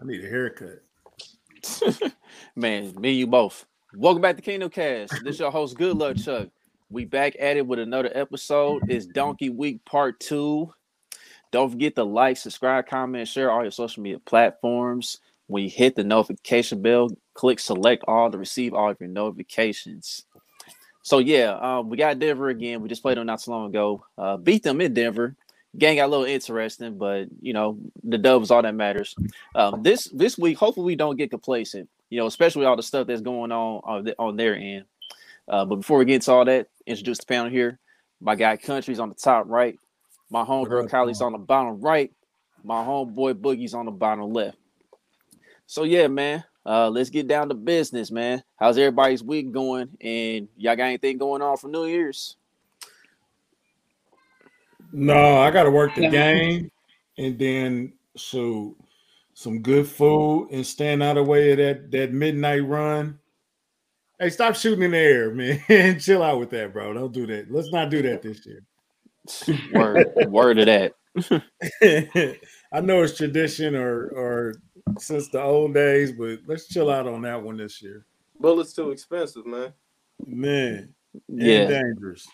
I need a haircut. Man, me you both. Welcome back to Kingdom Kast. This is your host, Good Luck Chuck. We back at it with another episode. It's Donkey Week Part Two. Don't forget to like, subscribe, comment, share all your social media platforms. When you hit the notification bell, click select all to receive all of your notifications. So yeah, um, we got Denver again. We just played them not so long ago. Uh, beat them in Denver. Game got a little interesting, but you know the dub is all that matters. Um, this this week, hopefully, we don't get complacent. You know, especially all the stuff that's going on on, the, on their end. Uh, but before we get into all that, introduce the panel here. My guy Country's on the top right. My homegirl Kylie's on the bottom right. My homeboy Boogie's on the bottom left. So yeah, man. Uh, let's get down to business, man. How's everybody's week going? And y'all got anything going on for New Year's? No, I got to work the game, and then so some good food and stand out of the way of that that midnight run. Hey, stop shooting in the air, man. Chill out with that, bro. Don't do that. Let's not do that this year. Word, word of that. I know it's tradition or or since the old days, but let's chill out on that one this year. Bullets too expensive, man. Man, Yeah. and dangerous.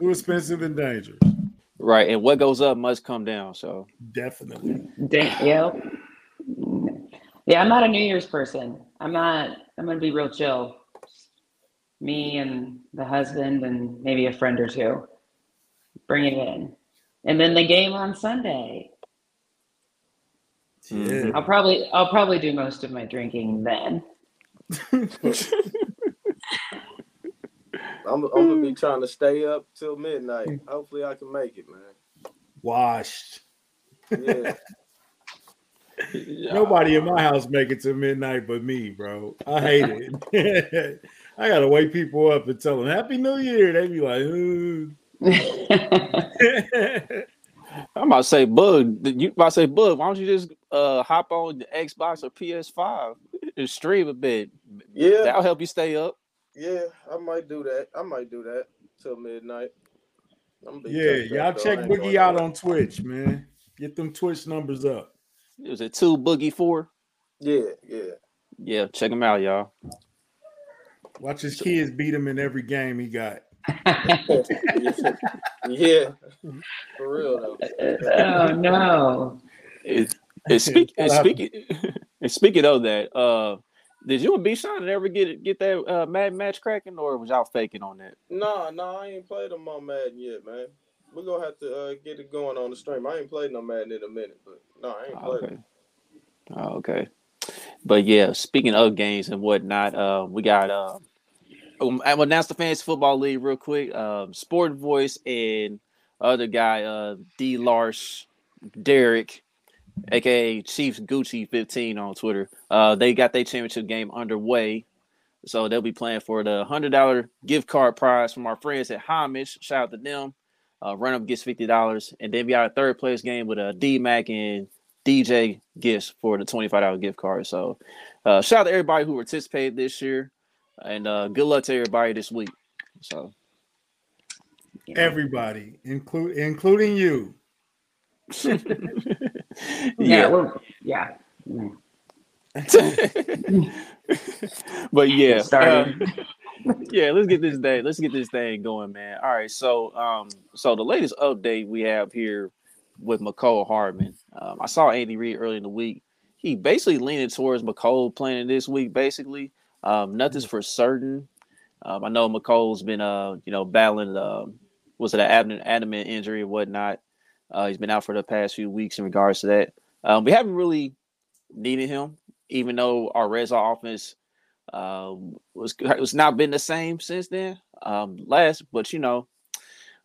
Too expensive and dangerous. Right. And what goes up must come down. So Definitely. Da- yeah. Yeah, I'm not a New Year's person. I'm not. I'm gonna be real chill. Me and the husband and maybe a friend or two. Bring it in, and then the game on Sunday. Yeah. I'll probably I'll probably do most of my drinking then. I'm, I'm gonna be trying to stay up till midnight. Hopefully, I can make it, man. Washed. Yeah, Nobody in my house make it to midnight but me, bro. I hate it. I gotta wake people up and tell them Happy New Year. They be like, "Ooh." I'm about to say, Bug, you about to say, Bug, why don't you just uh hop on the Xbox or PS5 and stream a bit? yeah, That'll help you stay up. Yeah. I might do that. I might do that till midnight. I'm be yeah, y'all though. check Boogie out lie. on Twitch, man. Get them Twitch numbers up. It was a two boogie four. Yeah, yeah. Yeah, check him out, y'all. Watch his kids beat him in every game he got. yeah, for real though. oh no! It, it speak, and speaking and speaking of that, uh did you and B Sean ever get get that uh mad match cracking or was y'all faking on that? Nah, nah, I ain't played them on Madden yet, man. We're gonna have to uh, get it going on the stream. I ain't played no Madden in a minute, but no, I ain't played. Okay. it. Oh, okay. But yeah, speaking of games and whatnot, uh, we got uh, um, I will announce the fantasy football league real quick. Um, Sport Voice and other guy, uh, D. Lars, Derek, aka Chiefs Gucci fifteen on Twitter. Uh, they got their championship game underway, so they'll be playing for the hundred dollar gift card prize from our friends at Homage. Shout out to them. Uh, run up gets fifty dollars, and then we got a third place game with a D Mac and DJ gifts for the $25 gift card. So uh shout out to everybody who participated this year and uh good luck to everybody this week. So Everybody, include including you. Yeah, yeah. but yeah. Uh, yeah, let's get this day. Let's get this thing going, man. All right. So um so the latest update we have here with Mecole Hardman. Um, I saw Andy Reid early in the week. He basically leaning towards Mecole playing this week, basically. Um, nothing's for certain. Um, I know Mecole's been uh, you know, battling uh, was it an abdomen adamant injury or whatnot. Uh, he's been out for the past few weeks in regards to that. Um, we haven't really needed him, even though our red zone offense um, was was not been the same since then. Um, last, but you know,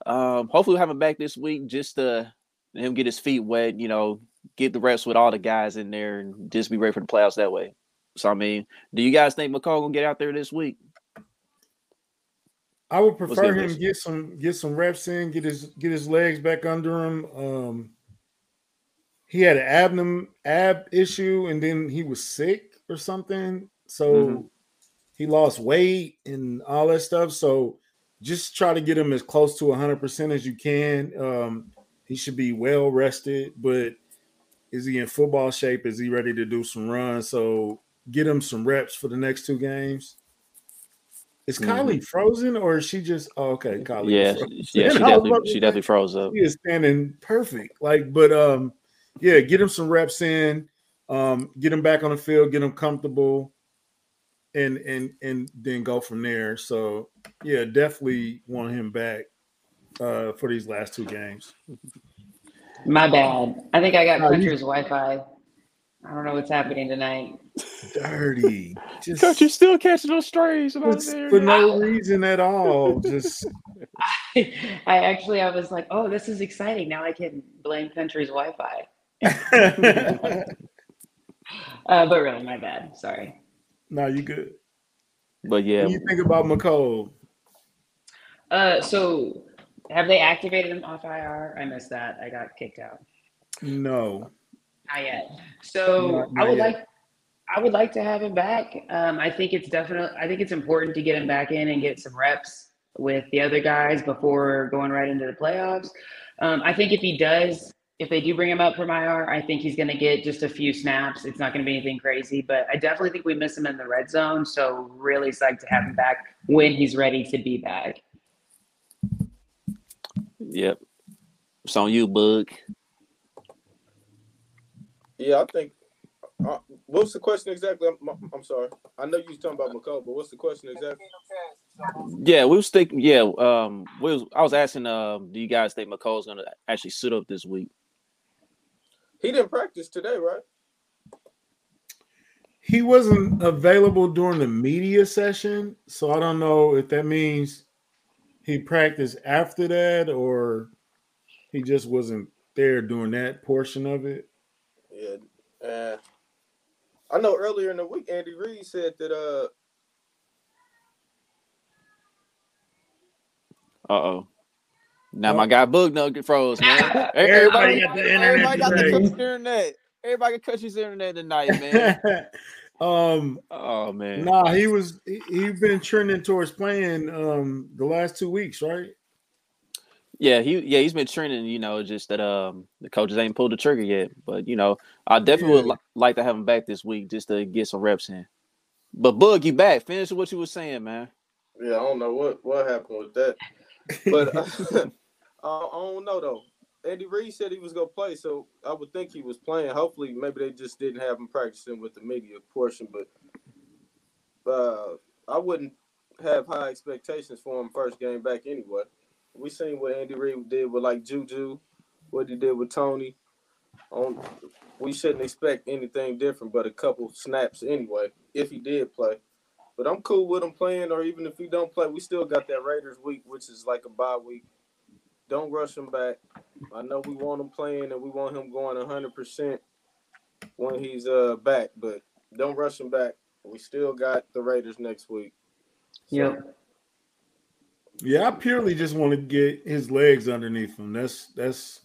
um, hopefully we'll have him back this week just to him get his feet wet. You know, get the reps with all the guys in there and just be ready for the playoffs that way. So I mean, do you guys think Mecole gonna get out there this week? I would prefer him get some get some reps in, get his get his legs back under him. Um, he had an abdomen ab issue, and then he was sick or something, so Mhm. he lost weight and all that stuff. So just try to get him as close to hundred percent as you can. Um, he should be well rested, but is he in football shape? Is he ready to do some runs? So get him some reps for the next two games. Is Mhm. Kylie frozen or is she just oh, okay? Kylie, Yeah, yeah, she definitely she definitely froze up. He is standing perfect. Like, but um, yeah, get him some reps in. Um, get him back on the field, get him comfortable, and and and then go from there. So yeah, definitely want him back uh for these last two games. My bad. I think I got No, you- Country's Wi-Fi. I don't know what's happening tonight. Dirty. Just, Coach, you still catching those strays about there. for no reason at all. Just I actually I was like, oh, this is exciting. Now I can blame Country's Wi-Fi. Uh, but really, my bad. Sorry. no, you good. But yeah, What do you think about Mecole? Uh, so have they activated him off IR? I missed that. I got kicked out. No. Not yet. So Not- not I would yet. like I would like to have him back. Um, I think it's definitely I think it's important to get him back in and get some reps with the other guys before going right into the playoffs. Um, I think if he does, if they do bring him up from IR, I think he's going to get just a few snaps. It's not going to be anything crazy, but I definitely think we miss him in the red zone. So really psyched to have him back when he's ready to be back. yep. It's on you, Bug. Yeah, I think. Uh, what's the question exactly? I'm, I'm sorry. I know you was talking about Mecole, but what's the question exactly? Yeah, we was thinking. Yeah, um, we was, I was asking, um, do you guys think Mecole's gonna actually sit up this week? He didn't practice today, right? He wasn't available during the media session, so I don't know if that means he practiced after that or he just wasn't there during that portion of it. Yeah. Uh, I know earlier in the week, Andy Reid said that uh Uh oh. Now my guy Bug Nugget froze, man. Everybody Everybody, got the internet everybody got the internet. Everybody can cut his internet tonight, man. um oh man. nah, he was he, he been trending towards playing um the last two weeks, right? Yeah, he yeah he's been trending. You know, just that um the coaches ain't pulled the trigger yet. But you know, I definitely would li- like to have him back this week just to get some reps in. But Bug, you back? Finish what you were saying, man. yeah, I don't know what what happened with that. But uh, I, I don't know though. Andy Reid said he was gonna play, so I would think he was playing. Hopefully, maybe they just didn't have him practicing with the media portion. But uh, I wouldn't have high expectations for him first game back anyway. We seen what Andy Reid did with like Juju, what he did with Tony. On we shouldn't expect anything different but a couple snaps anyway, if he did play. But I'm cool with him playing, or even if he don't play, we still got that Raiders week, which is like a bye week. Don't rush him back. I know we want him playing and we want him going 100% when he's uh back, but don't rush him back. We still got the Raiders next week. So, Yep. Yeah, I purely just want to get his legs underneath him. That's that's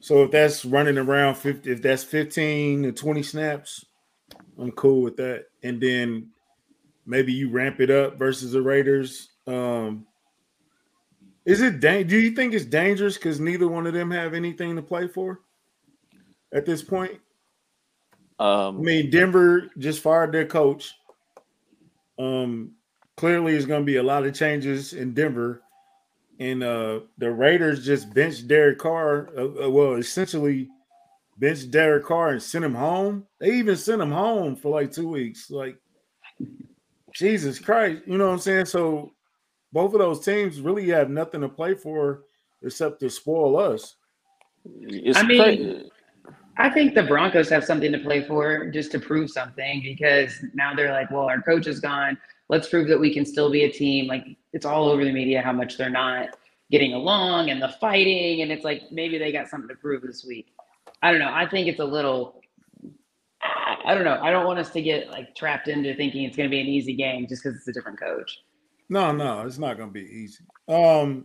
so if that's running around 50, if that's 15 to 20 snaps, I'm cool with that. And then maybe you ramp it up versus the Raiders. Um is it dang do you think it's dangerous because neither one of them have anything to play for at this point? Um I mean, Denver just fired their coach. Um, clearly, there's going to be a lot of changes in Denver, and uh, the Raiders just benched Derek Carr. Uh, uh, well, essentially, benched Derek Carr and sent him home. They even sent him home for like two weeks. Like, Jesus Christ, you know what I'm saying? So, both of those teams really have nothing to play for except to spoil us. it's I mean, cra- I think the Broncos have something to play for just to prove something because now they're like, well, our coach is gone. Let's prove that we can still be a team. Like it's all over the media how much they're not getting along and the fighting. And it's like maybe they got something to prove this week. I don't know. I think it's a little, I I don't know. I don't want us to get like trapped into thinking it's going to be an easy game just because it's a different coach. No, no, it's not going to be easy. Um,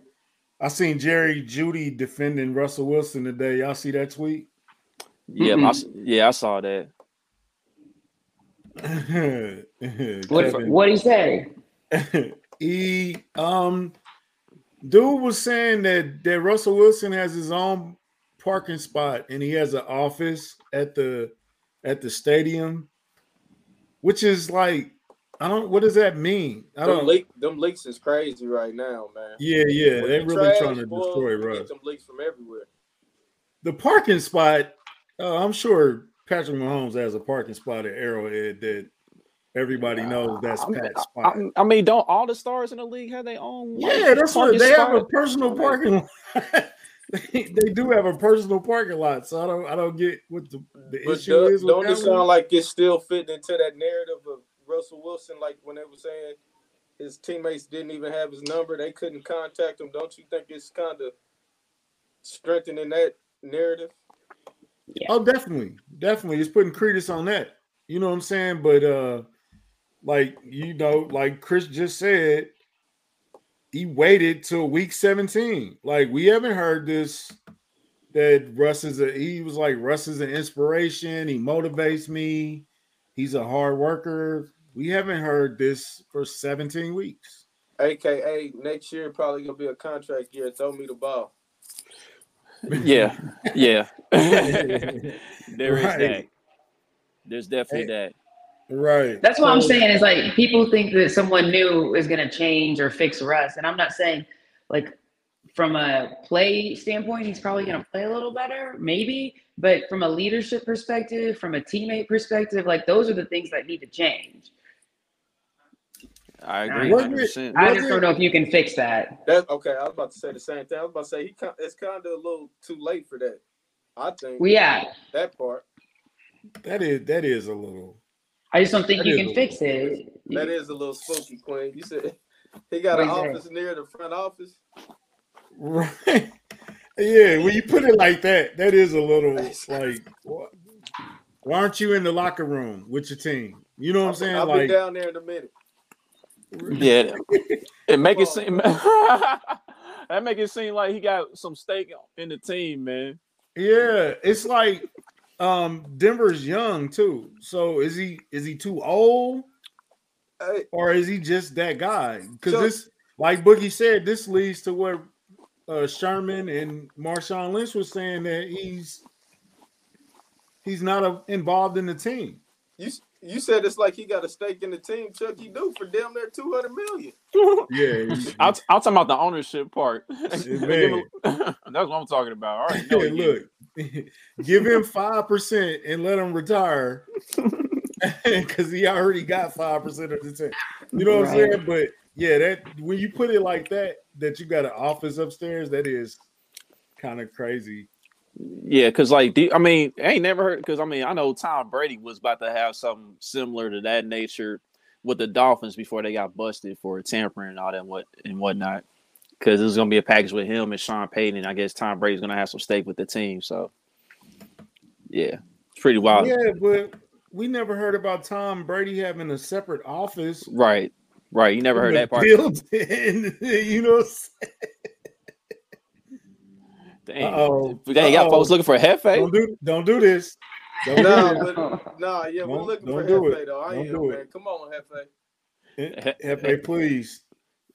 I seen Jerry Jeudy defending Russell Wilson today. Y'all see that tweet? yeah, I s- yeah, I saw that. What what do you say? he um dude was saying that that Russell Wilson has his own parking spot and he has an office at the at the stadium, which is like I don't. What does that mean? I Them, don't. leak, them leaks is crazy right now, man. Yeah, yeah, When they're really trash, trying to boy, destroy you Russ. Get them leaks from everywhere. The parking spot. Uh, I'm sure Patrick Mahomes has a parking spot at Arrowhead that everybody knows that's I mean, Pat's spot. I mean, don't all the stars in the league have their own? like, yeah, that's what parking they have a personal parking lot. they, they do have a personal parking lot, so I don't I don't get what the, the But issue do, is. with don't that it one. sound like it's still fitting into that narrative of Russell Wilson? Like when they were saying his teammates didn't even have his number, they couldn't contact him. Don't you think it's kind of strengthening that narrative? Oh, definitely, definitely. It's putting credence on that. You know what I'm saying? But uh like you know, like Chris just said, he waited till week 17. Like we haven't heard this that Russ is a he was like Russ is an inspiration, he motivates me, he's a hard worker. We haven't heard this for 17 weeks. AKA next year probably gonna be a contract year. Throw me the ball. Yeah, yeah. there is Right. that. There's definitely that. Right. That's what I'm saying. Is like people think that someone new is going to change or fix Russ, and I'm not saying like from a play standpoint, he's probably going to play a little better, maybe. But from a leadership perspective, from a teammate perspective, like those are the things that need to change. I agree. Wasn't 100%. I just don't know if you can fix that. That okay? I was about to say the same thing. I was about to say he it's kind of a little too late for that. I think Well, yeah, that part. That is that is a little I just don't think you can a- fix it. That is a little spooky, Queen. You said he got an What you office near the front office. Right. Yeah, when you put it like that, that is a little like, what? why aren't you in the locker room with your team? You know what I'm saying? I'll be down there in a minute. Yeah, it make it seem that make it seem like he got some stake in the team, man. yeah, it's like um Denver's young too. So is he is he too old or is he just that guy? Because So- this, like Boogie said, this leads to what uh, Sherman and Marshawn Lynch was saying that he's he's not uh involved in the team. you you said it's like he got a stake in the team. Chuck, he do for damn near two hundred million. Yeah, he- I'm, I'm talking about the ownership part. man. That's what I'm talking about. All right, no, Hey, look, give him five percent and let him retire because he already got five percent of the team. You know what I'm saying? But yeah, that when you put it like that, that you got an office upstairs, that is kind of crazy. Yeah, because like, I mean, I ain't never heard. Because I mean, I know Tom Brady was about to have something similar to that nature with the Dolphins before they got busted for tampering and all that and what and whatnot. Because it was gonna be a package with him and Sean Payton. And I guess Tom Brady's gonna have some stake with the team. So, yeah, it's pretty wild. Yeah, but we never heard about Tom Brady having a separate office. Right, right. You never heard that part. Building, you know. Dang, Uh-oh. Dang, got Uh-oh. folks looking for a hefe. Don't do don't do this. Don't do but nah, yeah, we're Don't- looking don't for do Hefe it. though. I Don't am, do man. it. Come on, Hefe. Hefe, please.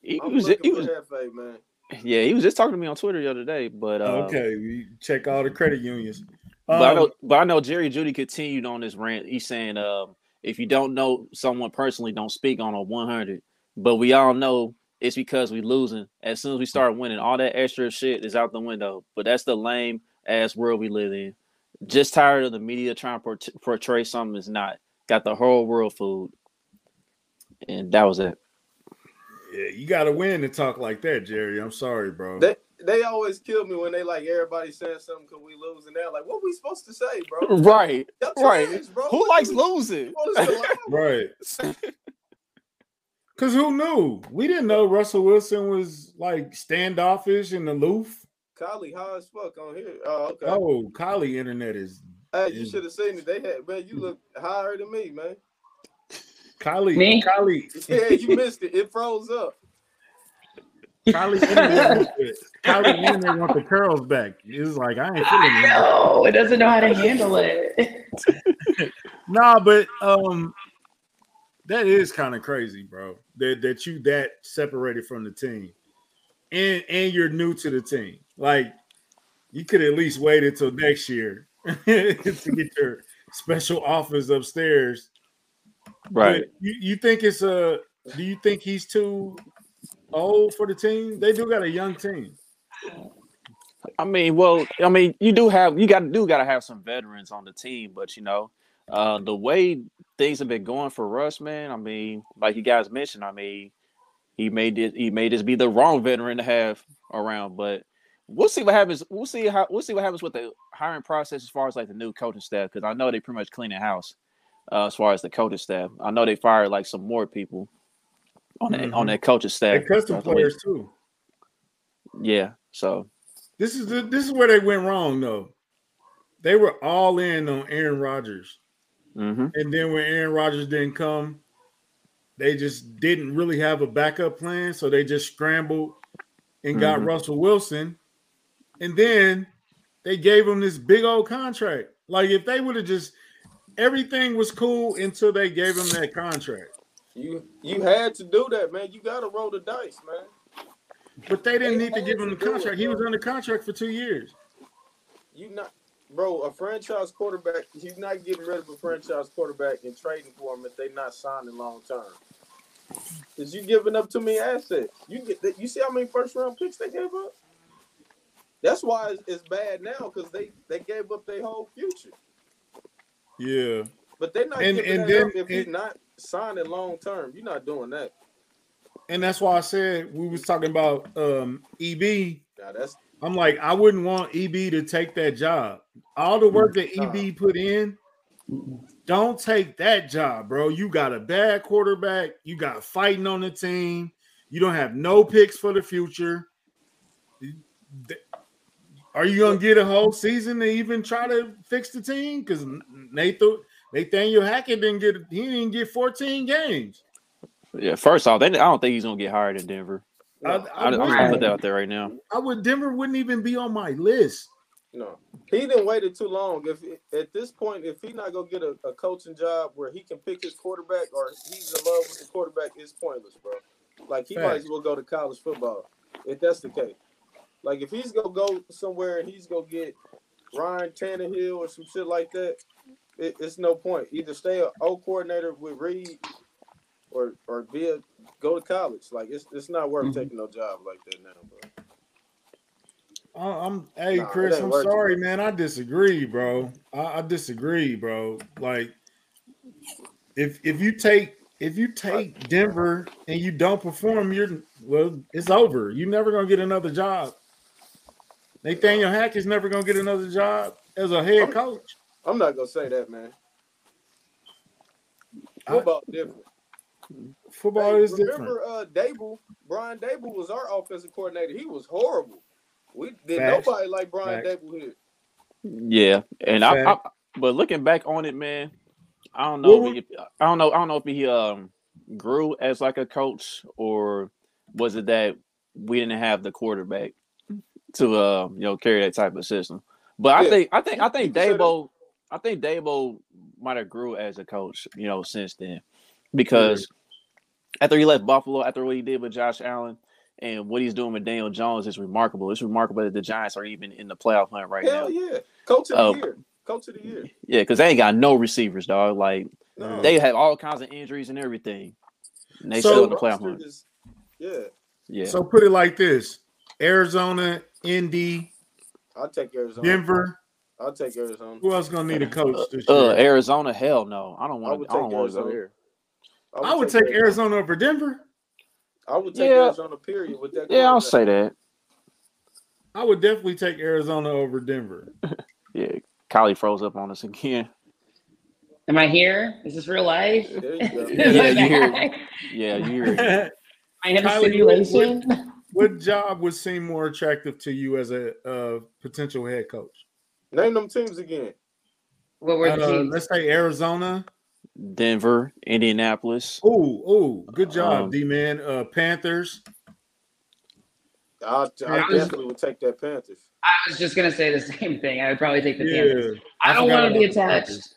He I'm was, he was, Hefe, man. yeah, he was just talking to me on Twitter the other day. But uh, Okay, we check all the credit unions. But I Um, know, but I know Jerry Jeudy continued on this rant. He's saying, um, if you don't know someone personally, don't speak on a 100. But we all know it's because we losing. As soon as we start winning, all that extra shit is out the window. But that's the lame ass world we live in. Just tired of the media trying to port- portray something that's not. Got the whole world fooled. And that was it. Yeah, you got to win to talk like that, Jerry. I'm sorry, bro. They they always kill me when they like everybody saying something because we lose and they're like, what we supposed to say, bro? Right. Y'all Right. trash, bro. Who What likes you- losing? you want us to laugh? right. Because who knew? We didn't know Russell Wilson was like standoffish and aloof. Kylie high as fuck on here. Oh, okay. Oh, Kylie internet is hey, you should have seen it. They had man, you look higher than me, man. Kylie. Me? Kylie. Yeah, you missed it. It froze up. Kylie internet. want the- Kylie internet want the curls back. It was like I ain't feeling it. No, it doesn't know how to handle it. Nah, but um, that is kind of crazy, bro. That that you that separated from the team, and and you're new to the team. Like you could at least wait until next year to get your special office upstairs. Right. You, you think it's a? Do you think he's too old for the team? They do got a young team. I mean, well, I mean, you do have you got to do got to have some veterans on the team, but you know, uh, the way things have been going for Russ, man. I mean, like you guys mentioned, I mean, he made it. He made this be the wrong veteran to have around, but we'll see what happens. We'll see how we'll see what happens with the hiring process as far as like the new coaching staff because I know they pretty much cleaning house uh, as far as the coaching staff. I know they fired like some more people on that on Mhm. that coaching staff. They custom players too. Yeah, so This is the, this is where they went wrong though. They were all in on Aaron Rodgers, hmm and then when Aaron Rodgers didn't come, they just didn't really have a backup plan, so they just scrambled and got Mhm. Russell Wilson, and then they gave him this big old contract. Like if they would have just everything was cool until they gave him that contract, You you had to do that, man. You gotta roll the dice, man. but they didn't They need to give him to the do it, contract. He was bro. under contract for two years. You not bro, a franchise quarterback, he's not getting rid of a franchise quarterback and trading for him if they're not signing long term. Cause you giving up too many assets. You get that you see how many first round picks they gave up? That's why it's, it's bad now because they they gave up their whole future. Yeah. But they're not And- giving and then- up if he's not signing long term. You're not doing that. And that's why I said we was talking about um EB. Now that's I'm like, I wouldn't want EB to take that job. All the work that EB put in, don't take that job, bro. You got a bad quarterback, you got fighting on the team, you don't have no picks for the future. Are you gonna get a whole season to even try to fix the team? Because Nathan Nathaniel Hackett didn't get he didn't get 14 games. yeah. First off, they, I don't think he's gonna get hired in Denver. I, I, I, I'm just gonna put that out there right now. I would Denver wouldn't even be on my list. No. He didn't wait it too long. If at this point, if he not gonna get a, a coaching job where he can pick his quarterback or he's in love with the quarterback, it's pointless, bro. Like he might as well go to college football if that's the case. Like if he's gonna go somewhere and he's gonna get Ryan Tannehill or some shit like that, it, it's no point. Either stay a O coordinator with Reid or or be a go to college. Like it's it's not worth Mhm. taking no job like that now, bro. I- I'm hey Nah, Chris, I'm sorry, man. I disagree, bro. I, I disagree, bro. Like if if you take if you take Denver and you don't perform, you're well, it's over. You're never gonna get another job. Nathaniel Hack is never gonna get another job as a head coach. I'm not gonna say that, man. I- Football different. Football Hey, is different. remember, uh, Daboll, Brian Daboll was our offensive coordinator. He was horrible. We did Facts. nobody like Brian Facts. Daboll here. Yeah, and I, I, but looking back on it, man, I don't know. What if he, I don't know. I don't know if he um grew as like a coach, or was it that we didn't have the quarterback to uh you know carry that type of system. But I think I think I think You can say that. Daboll, I think Daboll might have grew as a coach, you know, since then, because after he left Buffalo, after what he did with Josh Allen. And what he's doing with Daniel Jones is remarkable. It's remarkable that the Giants are even in the playoff hunt right Hell now. Hell yeah, coach of the Oh. year, coach of the year. Yeah, because they ain't got no receivers, dog. Like No. they have all kinds of injuries and everything. And they So- still in the playoff hunt. is- yeah, Yeah. So put it like this: Arizona, Indy, I'll take Arizona. Denver. I'll take Arizona. Who else gonna need a coach this uh, year? Arizona, hell no. I don't I want would. I don't want to go Arizona. here. I would take Arizona over Denver. I would take Yeah. Arizona. Period. With that. Yeah, I'll say that. I would definitely take Arizona over Denver. Yeah, Kylie froze up on us again. Am I here? Is this real life? There you go. Yeah, you hear- back? Yeah, you're. I have a Kylie, what- simulation. what job would seem more attractive to you as a, uh potential head coach? Name them teams again. What were the Uh, teams? let's say Arizona. Denver, Indianapolis. Oh, oh, good job, Um, D man. Uh, Panthers. I, I definitely would take that Panthers. I was just gonna say the same thing. I would probably take the Yeah, Panthers. I don't want to be attached.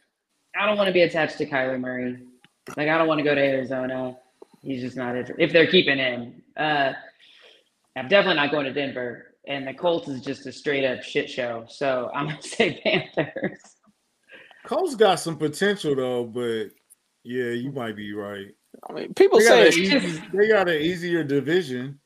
I don't want to be attached to Kyler Murray. Like I don't want to go to Arizona. He's just not. inter- If they're keeping him, uh, I'm definitely not going to Denver. and the Colts is just a straight up shit show. So I'm gonna say Panthers. Colts got some potential though, but yeah, you might be right. I mean, people They say it's, easy, they got an easier division.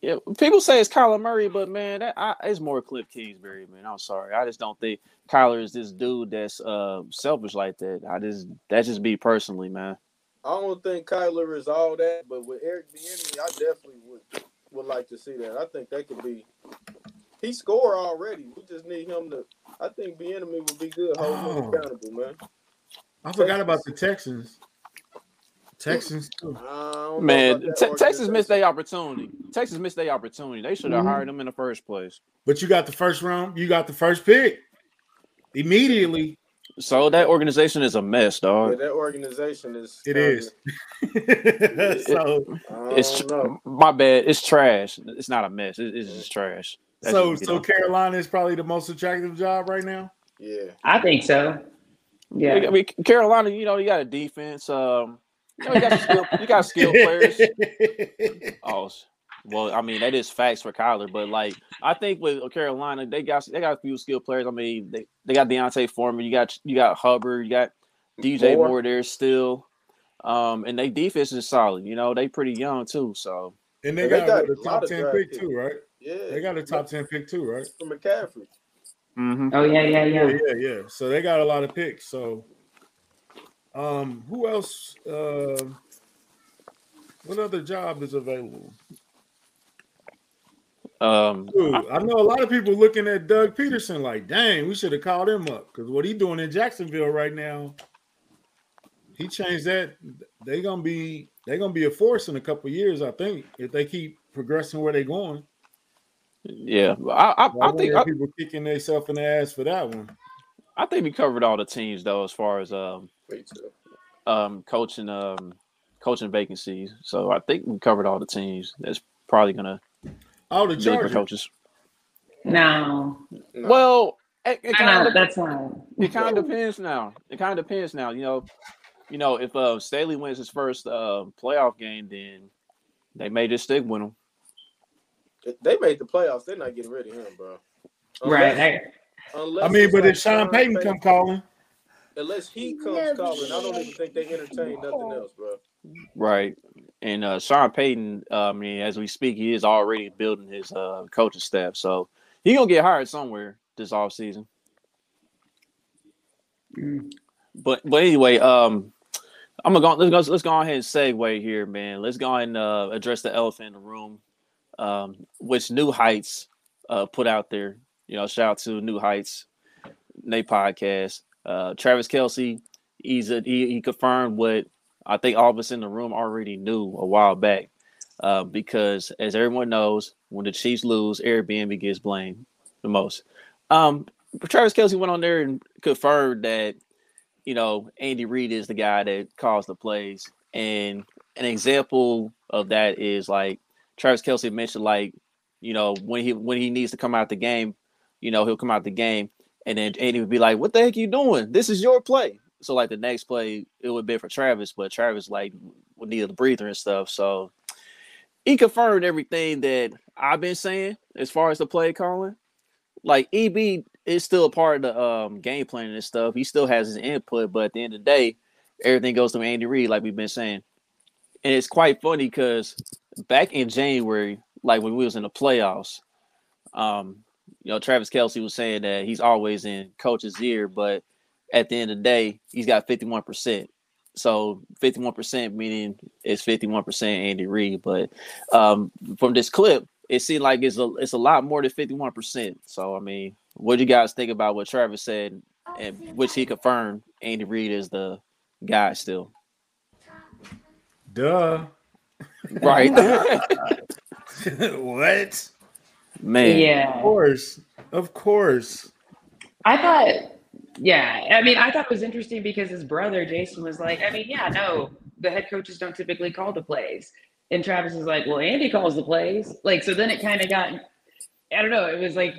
yeah, people say it's Kyler Murray, but man, that, I, it's more Cliff Kingsbury, man. I'm sorry, I just don't think Kyler is this dude that's uh selfish like that. I just that's just me personally, man. I don't think Kyler is all that, but with Eric Bieniemy, I definitely would would like to see that. I think that could be. He scored already. We just need him to. I think Bieniemy would be good holding him Oh. accountable, man. I forgot about the Texans. Texans too. I don't know Man, Te- Texas missed their opportunity. Texas missed their opportunity. They should have Mhm. hired him in the first place. But you got the first round. You got the first pick immediately. So that organization is a mess, Yeah, dog. that organization is. It is. so, I don't It's know. my bad. It's trash. It's not a mess. It- it's just trash. That's so, so know. Carolina is probably the most attractive job right now. Yeah. I think so. Yeah. I mean, Carolina, you know, you got a defense. Um, you know, you got skill, you got skilled players. Oh, well, I mean, that is facts for Kyler, but like, I think with Carolina, they got they got a few skill players. I mean, they, they got D'Onta Foreman, you got you got Hubbard, you got DJ Moore. Moore, there still, um, and they defense is solid. You know, they pretty young too, so and they And they got, got a a top ten pick too, right? Yeah. They got a top ten pick too, right? From McCaffrey. mhm. Oh yeah, yeah, Yeah, yeah. yeah, yeah. So they got a lot of picks. So, um, who else? Um, what other job is available? um, Dude, I know a lot of people looking at Doug Pederson like, dang, we should have called him up because what he doing in Jacksonville right now, he changed that. They gonna be they gonna be a force in a couple years, I think, if they keep progressing where they're going. Yeah, I I, Why I think I, people kicking themselves in the ass for that one. I think we covered all the teams though, as far as um um coaching um coaching vacancies. So I think we covered all the teams. That's probably gonna Oh, the be Chargers. coaches. No, No. Well, it, it kind of that's not. it kind of depends now. It kind of depends now. You know, you know if uh, Staley wins his first uh, playoff game, then they may just stick with him. If they made the playoffs. They're not getting rid of him, bro. Right. Unless, I, unless I mean, but like if Sean Payton come calling, unless he comes calling, I don't even think they entertain nothing else, bro. Right. And uh, Sean Payton, uh, I mean, as we speak, he is already building his uh, coaching staff. So he gonna get hired somewhere this offseason. mm, But but anyway, um, I'm gonna go. Let's go. Let's go ahead and segue here, man. Let's go ahead and uh, address the elephant in the room, um, which New Heights uh, put out there. You know, shout out to New Heights, Nate podcast. Uh, Travis Kelce, he's a, he, he confirmed what I think all of us in the room already knew a while back. Uh, because as everyone knows, when the Chiefs lose, Airbnb gets blamed the most. Um, Travis Kelce went on there and confirmed that you know, Andy Reid is the guy that calls the plays. And an example of that is like Travis Kelce mentioned, like, you know, when he when he needs to come out the game, you know, he'll come out the game and then Andy would be like, What the heck are you doing? This is your play. So like the next play, it would be for Travis, but Travis like would need a breather and stuff. So he confirmed everything that I've been saying as far as the play calling. Like EB is still a part of the um, game planning and stuff. He still has his input, but at the end of the day, everything goes to Andy Reid, like we've been saying. And it's quite funny because back in January, like when we was in the playoffs, um, you know, Travis Kelce was saying that he's always in coach's ear, but at the end of the day, he's got 51%. So 51% meaning it's 51% Andy Reid. But um, from this clip, it seemed like it's a it's a lot more than 51%. So I mean, what do you guys think about what Travis said and which he confirmed Andy Reid is the guy still? duh. Right. what? Man. Yeah. Of course, of course. I thought, yeah. I mean, I thought it was interesting because his brother Jason was like, I mean, yeah, no, the head coaches don't typically call the plays, and Travis was like, well, Andy calls the plays. Like, so then it kind of got, I don't know. It was like,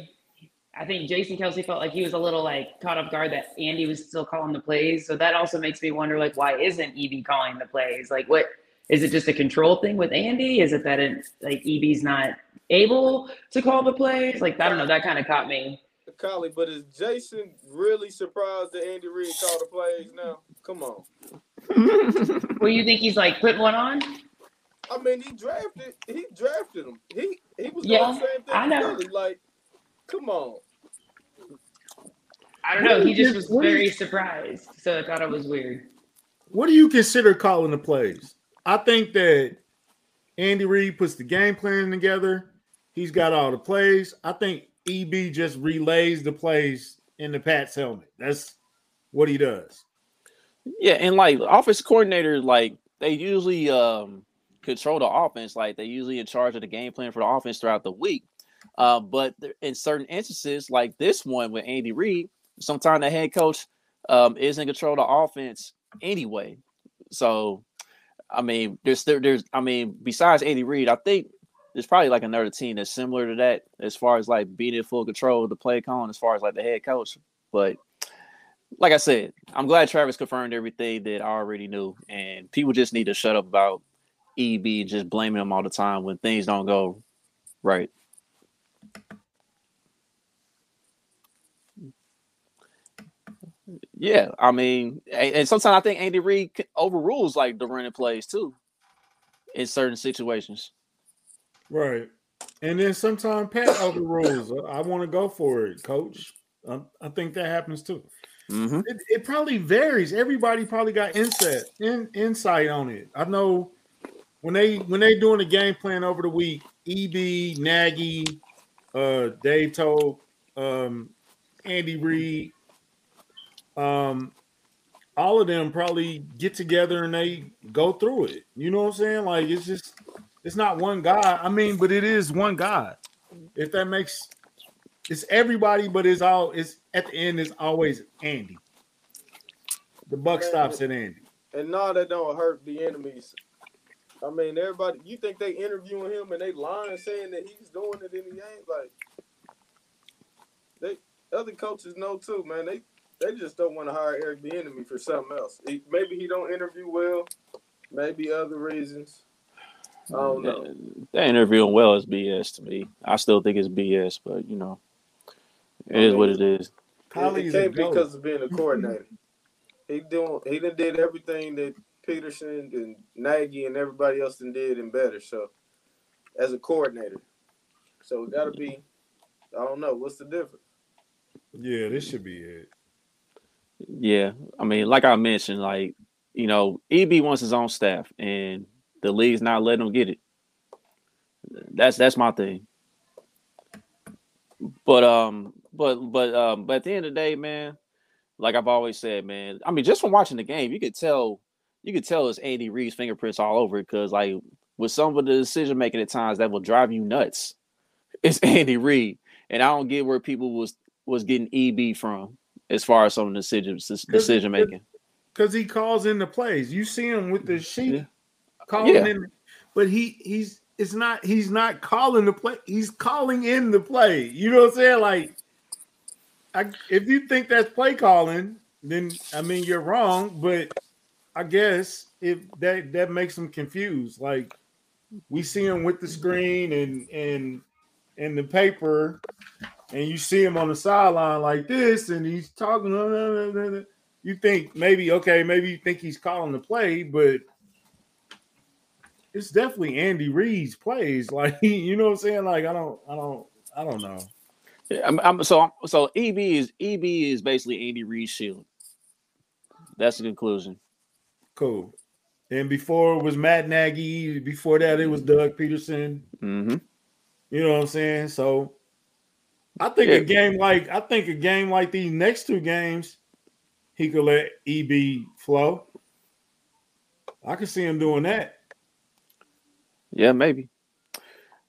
I think Jason Kelce felt like he was a little like caught off guard that Andy was still calling the plays. So that also makes me wonder, like, why isn't EB calling the plays? Like, what? Is it just a control thing with Andy? Is it that it like EB's not able to call the plays? Like I don't know. That kind of caught me. Collie, but is Jason really surprised that Andy Reid called the plays now? Come on. well, you think he's like put one on? I mean, he drafted. He drafted him. He he was Yeah, doing the same thing. I know. Philly. Like, come on. I don't know. What do He just was what do you- very surprised, so I thought it was weird. What do you consider calling the plays? I think that Andy Reid puts the game plan together. He's got all the plays. I think EB just relays the plays in the Pat's helmet. That's what he does. Yeah, and like office coordinators, like they usually um control the offense, like they usually in charge of the game plan for the offense throughout the week. Uh, but in certain instances, like this one with Andy Reid, sometimes the head coach um is in control of the offense anyway. So, I mean, there's there, there's I mean, besides Andy Reid, I think there's probably like another team that's similar to that as far as like being in full control of the play calling, as far as like the head coach. But like I said, I'm glad Travis confirmed everything that I already knew, and people just need to shut up about EB just blaming him all the time when things don't go right. Yeah, I mean, and, and sometimes I think Andy Reid overrules like the running plays too in certain situations. Right. And then sometimes Pat overrules. I want to go for it, coach. I, I think that happens too. Mm-hmm. It, it probably varies. Everybody probably got insight in, insight on it. I know when they when they doing the game plan over the week, EB, Nagy, uh, Dave Toub um, Andy Reid, um, all of them probably get together and they go through it. You know what I'm saying? Like it's just it's not one guy. I mean, but it is one guy. If that makes it's everybody, but it's all it's at the end is always Andy. The buck stops at Andy. And no, that don't hurt Bieniemy's. I mean, everybody. You think they interviewing him and they lying, saying that he's doing it in the game? Like, they other coaches know too, man. They they just don't want to hire Eric Bieniemy for something else. He, maybe he don't interview well. Maybe other reasons. I don't know. That interviewing well is BS to me. I still think it's BS, but you know, it is what it is. It, Collie it is a can't be because of being a coordinator. he doing he done did everything that Pederson and Nagy and everybody else done did and better. So as a coordinator. So it gotta be I don't know, what's the difference? Yeah, this should be it. Yeah, I mean, like I mentioned, like you know, EB wants his own staff, and the league's not letting him get it. That's that's my thing. But um, but but um, but at the end of the day, man, like I've always said, man, I mean, just from watching the game, you could tell, you could tell it's Andy Reid's fingerprints all over it. Because like with some of the decision making at times that will drive you nuts, it's Andy Reid, and I don't get where people was was getting EB from as far as some decisions decision making. Because he calls in the plays. You see him with the mm, sheet Yeah. calling Yeah. in, but he he's it's not he's not calling the play. He's calling in the play. You know what I'm saying? Like, I, if you think that's play calling, then I mean you're wrong. But I guess if that that makes him confused. Like we see him with the screen and and and the paper, and you see him on the sideline like this, and he's talking. You think maybe okay, maybe you think he's calling the play, but it's definitely Andy Reid's plays. Like you know what I'm saying? Like I don't, I don't, I don't know. Yeah, I'm, I'm, so so EB is EB is basically Andy Reid's shield. That's the conclusion. Cool. And before it was Matt Nagy. Before that, it was Doug Pederson. Mm-hmm. You know what I'm saying? So I think a game like I think a game like these next two games, he could let EB flow. I could see him doing that. Yeah, maybe.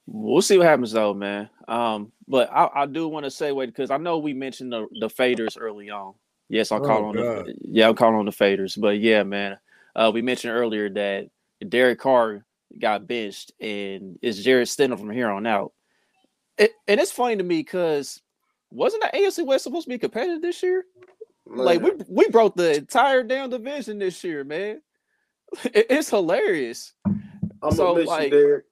We'll see what happens though, man. Um, but I, I do want to say wait because I know we mentioned the the faders early on. Yes, I'll call Oh, on God. the yeah, I'll call on the faders. But yeah, man. Uh, we mentioned earlier that Derek Carr got benched and it's Jarrett Stidham from here on out. It, and it's funny to me because wasn't the AFC West supposed to be competitive this year? Like we we broke the entire damn division this year, man. It- it's hilarious. I'm So, gonna miss like- you, Derek.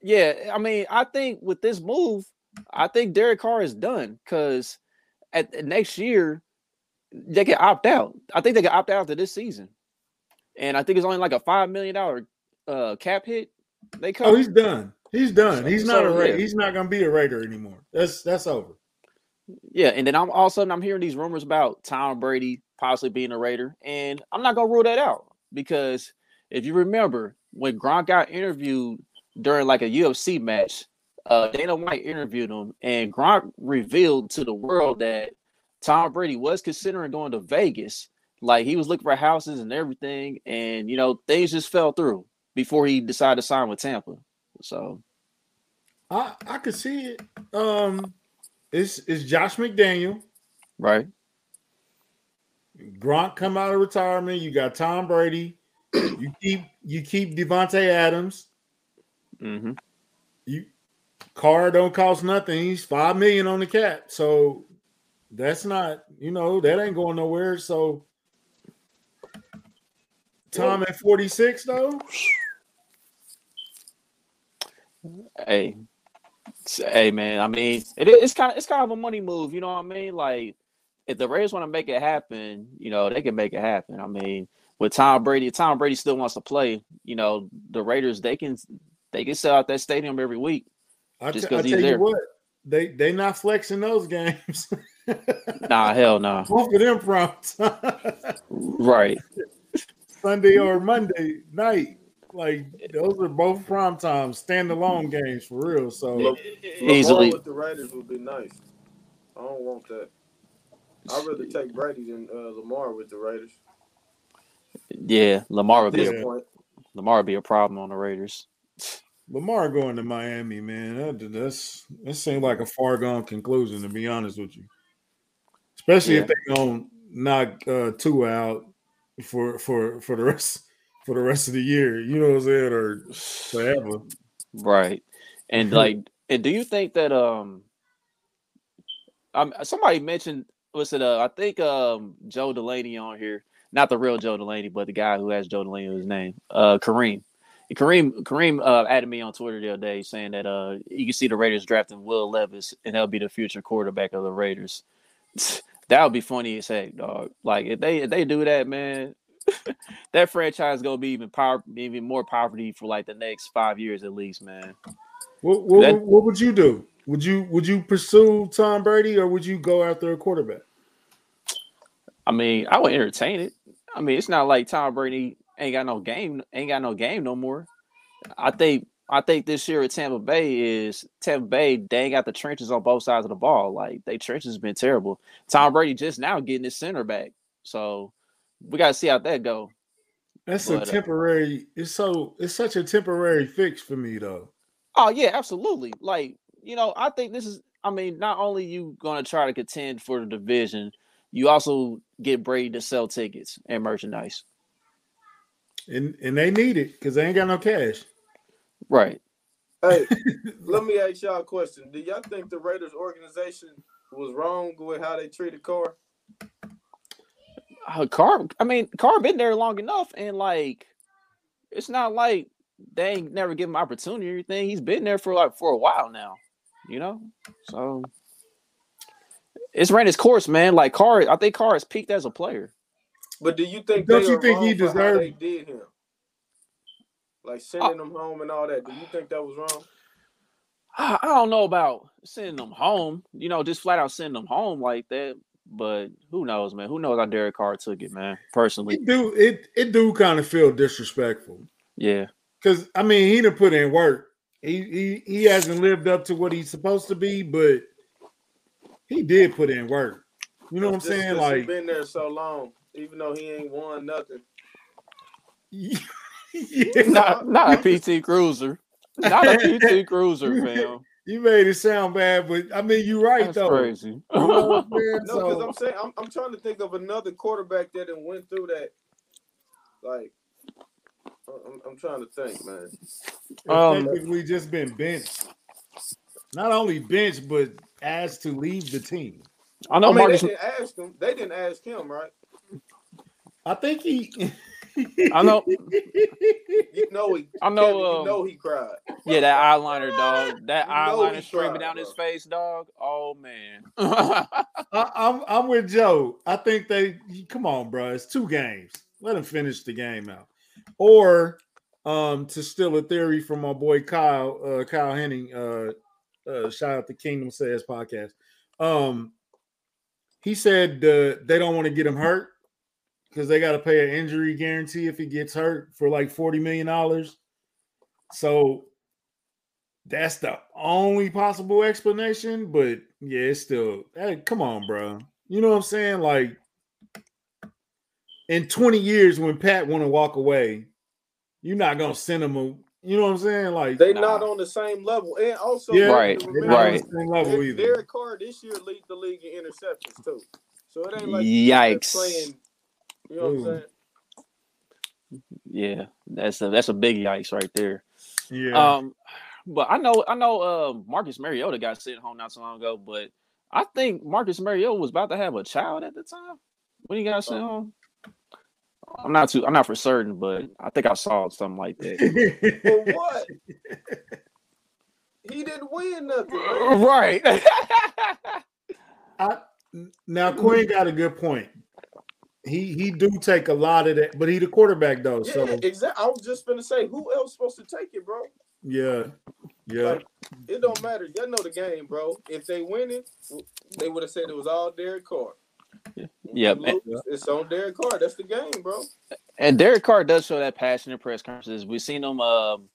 Yeah, I mean, I think with this move, I think Derek Carr is done because at at next year they can opt out. I think they can opt out after this season, and I think it's only like a five million dollar uh, cap hit. They come. Oh, he's done. He's done. He's not So, a Ra- yeah. he's not gonna be a Raider anymore. That's that's over. Yeah, and then I'm all of a sudden I'm hearing these rumors about Tom Brady possibly being a Raider, and I'm not gonna rule that out because if you remember when Gronk got interviewed during like a UFC match, uh, Dana White interviewed him, and Gronk revealed to the world that Tom Brady was considering going to Vegas. Like he was looking for houses and everything, and you know things just fell through before he decided to sign with Tampa. So I I could see it. Um, it's it's Josh McDaniel. right, Gronk come out of retirement. You got Tom Brady. You keep you keep Davante Adams. Mm-hmm. You car don't cost nothing. He's five million on the cap. So that's not, you know, that ain't going nowhere. So Tom at 46 though. Hey, hey, man. I mean, it, it's kind of it's kind of a money move. You know what I mean? Like, if the Raiders want to make it happen, you know, they can make it happen. I mean, with Tom Brady, if Tom Brady still wants to play. You know, the Raiders they can they can sell out that stadium every week. I, Just t- 'cause he's tell you there. what, they they not flexing those games. Nah, hell no. Both of them from Right. Sunday or Monday night. Like those are both prime time standalone games for real. So Look, Easily. With the Raiders would be nice. I don't want that. I'd rather take Brady than uh, Lamar with the Raiders. Yeah, Lamar would be this a, point, Lamar would be a problem on the Raiders. Lamar going to Miami, man. That, that's that seemed like a far gone conclusion, to be honest with you. Especially if they don't knock uh, two out for for for the rest for the rest of the year. You know what I'm saying, or forever. Right. And like, and do you think that um, um, somebody mentioned was it uh, I think um Joe Delaney on here, not the real Joe Delaney, but the guy who has Joe Delaney his name, uh, Kareem. Kareem Kareem uh, added me on Twitter the other day saying that uh you can see the Raiders drafting Will Levis and he'll be the future quarterback of the Raiders. that would be funny as heck, dog. Like if they if they do that, man, that franchise is gonna be even power even more poverty for like the next five years at least, man. What what, That- what would you do? Would you would you pursue Tom Brady or would you go after a quarterback? I mean, I would entertain it. I mean, it's not like Tom Brady ain't got no game, ain't got no game no more. I think I think this year at Tampa Bay is Tampa Bay, they ain't got the trenches on both sides of the ball. Like they trenches been terrible. Tom Brady just now getting his center back. So we gotta see how that go. That's But, a uh, temporary. It's so it's such a temporary fix for me though. Oh yeah, absolutely. Like, you know, I think this is I mean, not only you gonna try to contend for the division, you also get Brady to sell tickets and merchandise. And and they need it because they ain't got no cash. Right. hey, let me ask y'all a question. Do y'all think the Raiders organization was wrong with how they treated Carr? Uh, Carr, I mean, Carr been there long enough, and like, it's not like they ain't never give him opportunity or anything. He's been there for like for a while now, you know. So it's ran its course, man. Like Carr, I think Carr has peaked as a player. But do you think Don't you think he wrong for how deserved- they did him? Like sending him home and all that. Do you think that was wrong? I, I don't know about sending them home, you know, just flat out sending them home like that. But who knows, man? Who knows how Derek Carr took it, man? Personally, It do it it do kind of feel disrespectful yeah, because I mean he didn't put in work. He he he hasn't lived up to what he's supposed to be, but he did put in work. You know what I'm Just saying? 'cause he Like been there so long, even though he ain't won nothing. yeah. not not a PT Cruiser, not a PT Cruiser, fam. You made it sound bad, but I mean you're right That's though. crazy. You know what No, because So- I'm saying I'm, I'm trying to think of another quarterback that done went through that. Like, I'm, I'm trying to think, man. Um, effectively just been benched. Not only benched, but asked to leave the team. I know I mean, Marcus. they didn't ask him. They didn't ask him, right? I think he I know. You know he. I know, Kevin, um, you know he cried. Yeah, that eyeliner, dog. That You eyeliner he streaming tried, down his face, dog. Oh man. I, I'm I'm with Joe. I think they come on, bro. It's two games. Let him finish the game out. Or um to steal a theory from my boy Kyle, uh Kyle Henning, uh uh shout out to Kingdom Says podcast. Um he said uh, they don't want to get him hurt because they got to pay an injury guarantee if he gets hurt for like 40 million dollars. So that's the only possible explanation, but yeah, it's still hey, come on, bro. You know what I'm saying? Like in 20 years, when Pat want to walk away, you're not gonna send him a you know what I'm saying? Like They Nah. not on the same level, and also yeah, Right, they're remember, not right. the same level Der- either. Derek Carr this year lead the league in interceptions too. So it ain't like Yikes. playing. You know what I'm saying? yeah, that's a that's a big yikes right there. Yeah. Um, but I know I know uh, Marcus Mariota got sent home not so long ago, but I think Marcus Mariota was about to have a child at the time when he got sent home. I'm not too I'm not for certain, but I think I saw something like that. For what? he didn't win nothing. Right. I, now Quinn got a good point. He he do take a lot of that, but he the quarterback though. Yeah, So exactly. I was just gonna say, who else supposed to take it, bro? yeah, yeah. Like, it don't matter. Y'all know the game, bro. If they win it, they would have said it was all Derek Carr. Yeah, Yep. you It's on Derek Carr. That's the game, bro. And Derek Carr does show that passion in press conferences. We've seen him um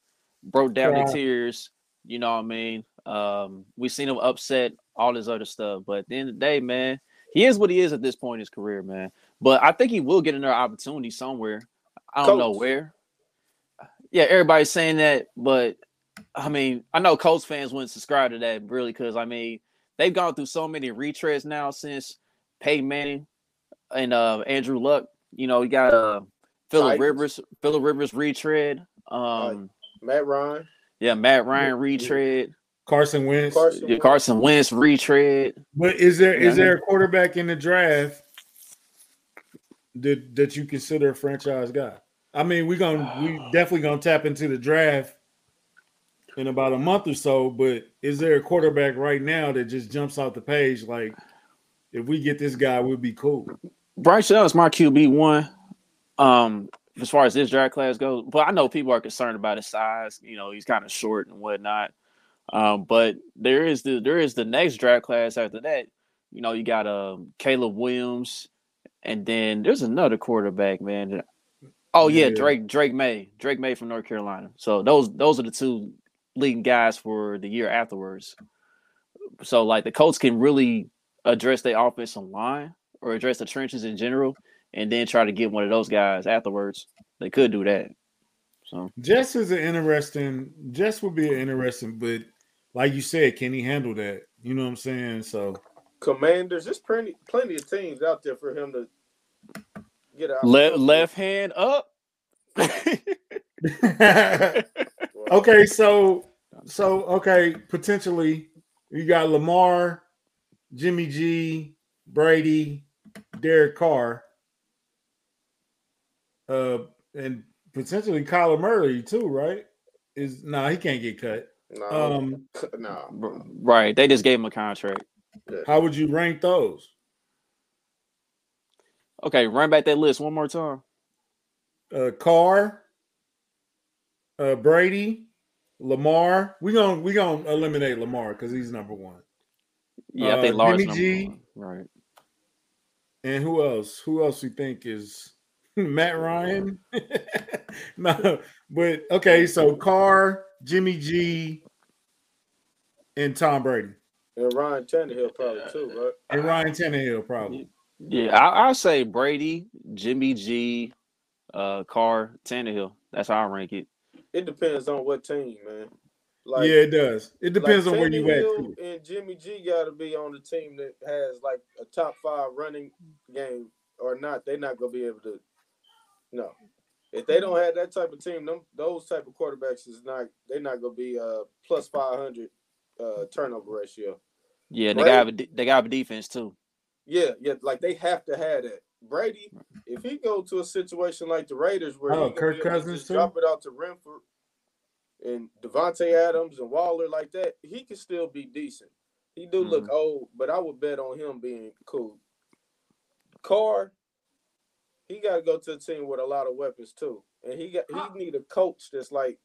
broke down Right. in tears. You know what I mean? Um, we've seen him upset, all this other stuff. But at the end of the day, man, he is what he is at this point in his career, man. But I think he will get another opportunity somewhere. I don't know where. Yeah, everybody's saying that, but I mean, I know Colts fans wouldn't subscribe to that really because I mean they've gone through so many retreads now since Peyton Manning and uh, Andrew Luck. You know, you got uh, Philip Rivers, Philip Rivers retread. Um, Matt Ryan. yeah, Matt Ryan Yeah. retread. Carson Wentz. Carson Yeah, Carson Wentz retread. But is there is there a quarterback in the draft that that you consider a franchise guy? I mean, we're gonna we definitely gonna tap into the draft in about a month or so. But is there a quarterback right now that just jumps off the page? Like, if we get this guy, we'll be cool. Bryce Young is my QB one. Um, as far as this draft class goes, but I know people are concerned about his size. You know, he's kind of short and whatnot. Um, but there is the there is the next draft class after that. You know, you got um Caleb Williams, and then there's another quarterback, man. Oh yeah, Yeah. Drake Drake May, Drake May from North Carolina. So those those are the two leading guys for the year afterwards. So like the Colts can really address their offensive line or address the trenches in general, and then try to get one of those guys afterwards. They could do that. So Jess is an interesting. Jess would be an interesting, but like you said, can he handle that? You know what I'm saying? So Commanders. There's plenty plenty of teams out there for him to get out. left left hand up. okay, so so okay, potentially you got Lamar, Jimmy G, Brady, Derek Carr, uh, and potentially Kyler Murray too, right? Is no, nah, he can't get cut. No, Um, no. right. They just gave him a contract. How would you rank those? Okay, run back that list one more time. Uh, Carr, uh, Brady, Lamar. We gonna we gonna eliminate Lamar because he's number one. Yeah, I Uh, think Lars Jimmy number G. one. Right. And who else? Who else you think is Matt Ryan? no, but okay, so Carr, Jimmy G, and Tom Brady. And Ryan Tannehill probably too, right? And Ryan Tannehill, probably. Yeah, I, I'll say Brady, Jimmy G, uh, Carr, Tannehill. That's how I rank it. It depends on what team, man. Like, yeah, it does. It depends like on where you at. Too. And Jimmy G got to be on the team that has like a top five running game, or not. They're not gonna be able to. No, if they don't have that type of team, them those type of quarterbacks is not. They're not gonna be uh plus five hundred uh turnover ratio. Yeah, they Right. got a de- they got a defense too. Yeah, yeah, like they have to have that. Brady, if he go to a situation like the Raiders where Oh, he Kirk Kirk Cousins Cousins just drop it out to Renfrow and Davante Adams and Waller like that, he can still be decent. He do look old, but I would bet on him being cool. Carr, he got to go to a team with a lot of weapons too, and he got he need a coach that's like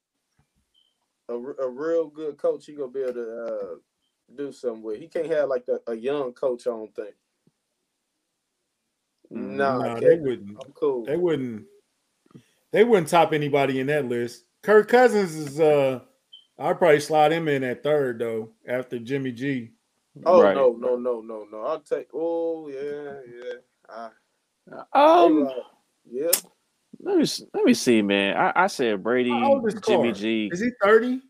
a, r- a real good coach. He gonna be able to uh, do something with. He can't have like a, a young coach. I don't think. Mm, Nah, Nah, they wouldn't. I'm cool. They wouldn't. They wouldn't top anybody in that list. Kirk Cousins is. uh I'd probably slide him in at third though after Jimmy G. Oh Right. no, no, no, no, no. I'll take. Oh yeah, yeah. I, Um, right. yeah. Let me let me see, man. I, I said Brady, is Jimmy Carr? G. Is he thirty?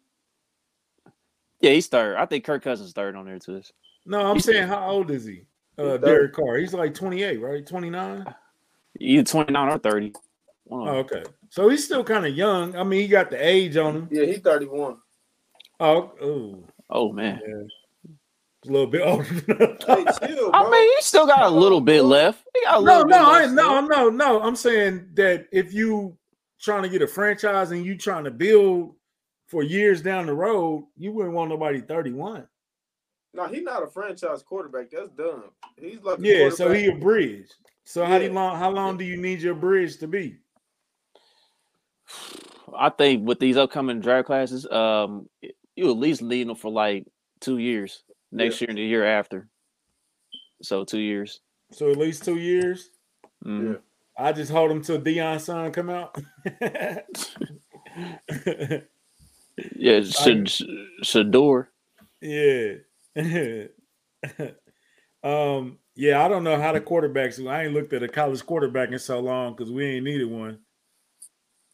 Yeah, he's third. I think Kirk Cousins third on there too. No, I'm saying how old is he? Uh, He's 30. Derek Carr. He's like 28, right? 29. Either twenty nine or thirty. Oh, okay. So he's still kind of young. I mean, he got the age on him. Yeah, he's 31. Oh, oh, Oh man. A little bit older. Hey, chill, bro. I mean, he still got a little bit left. He got a no, little bit no, I, no, no, no. I'm saying that if you trying to get a franchise and you trying to build for years down the road, you wouldn't want nobody 31. no, he's not a franchise quarterback. That's dumb. He's like Yeah, so he a bridge. So how do you long? How long do you need your bridge to be? I think with these upcoming draft classes, um, you at least need them for like two years. Next year and the year after. So two years. So at least two years. Mhm. Yeah. I just hold him till Deion son come out. Yeah, Shedeur. yeah. um. Yeah, I don't know how the quarterbacks. I ain't looked at a college quarterback in so long because we ain't needed one.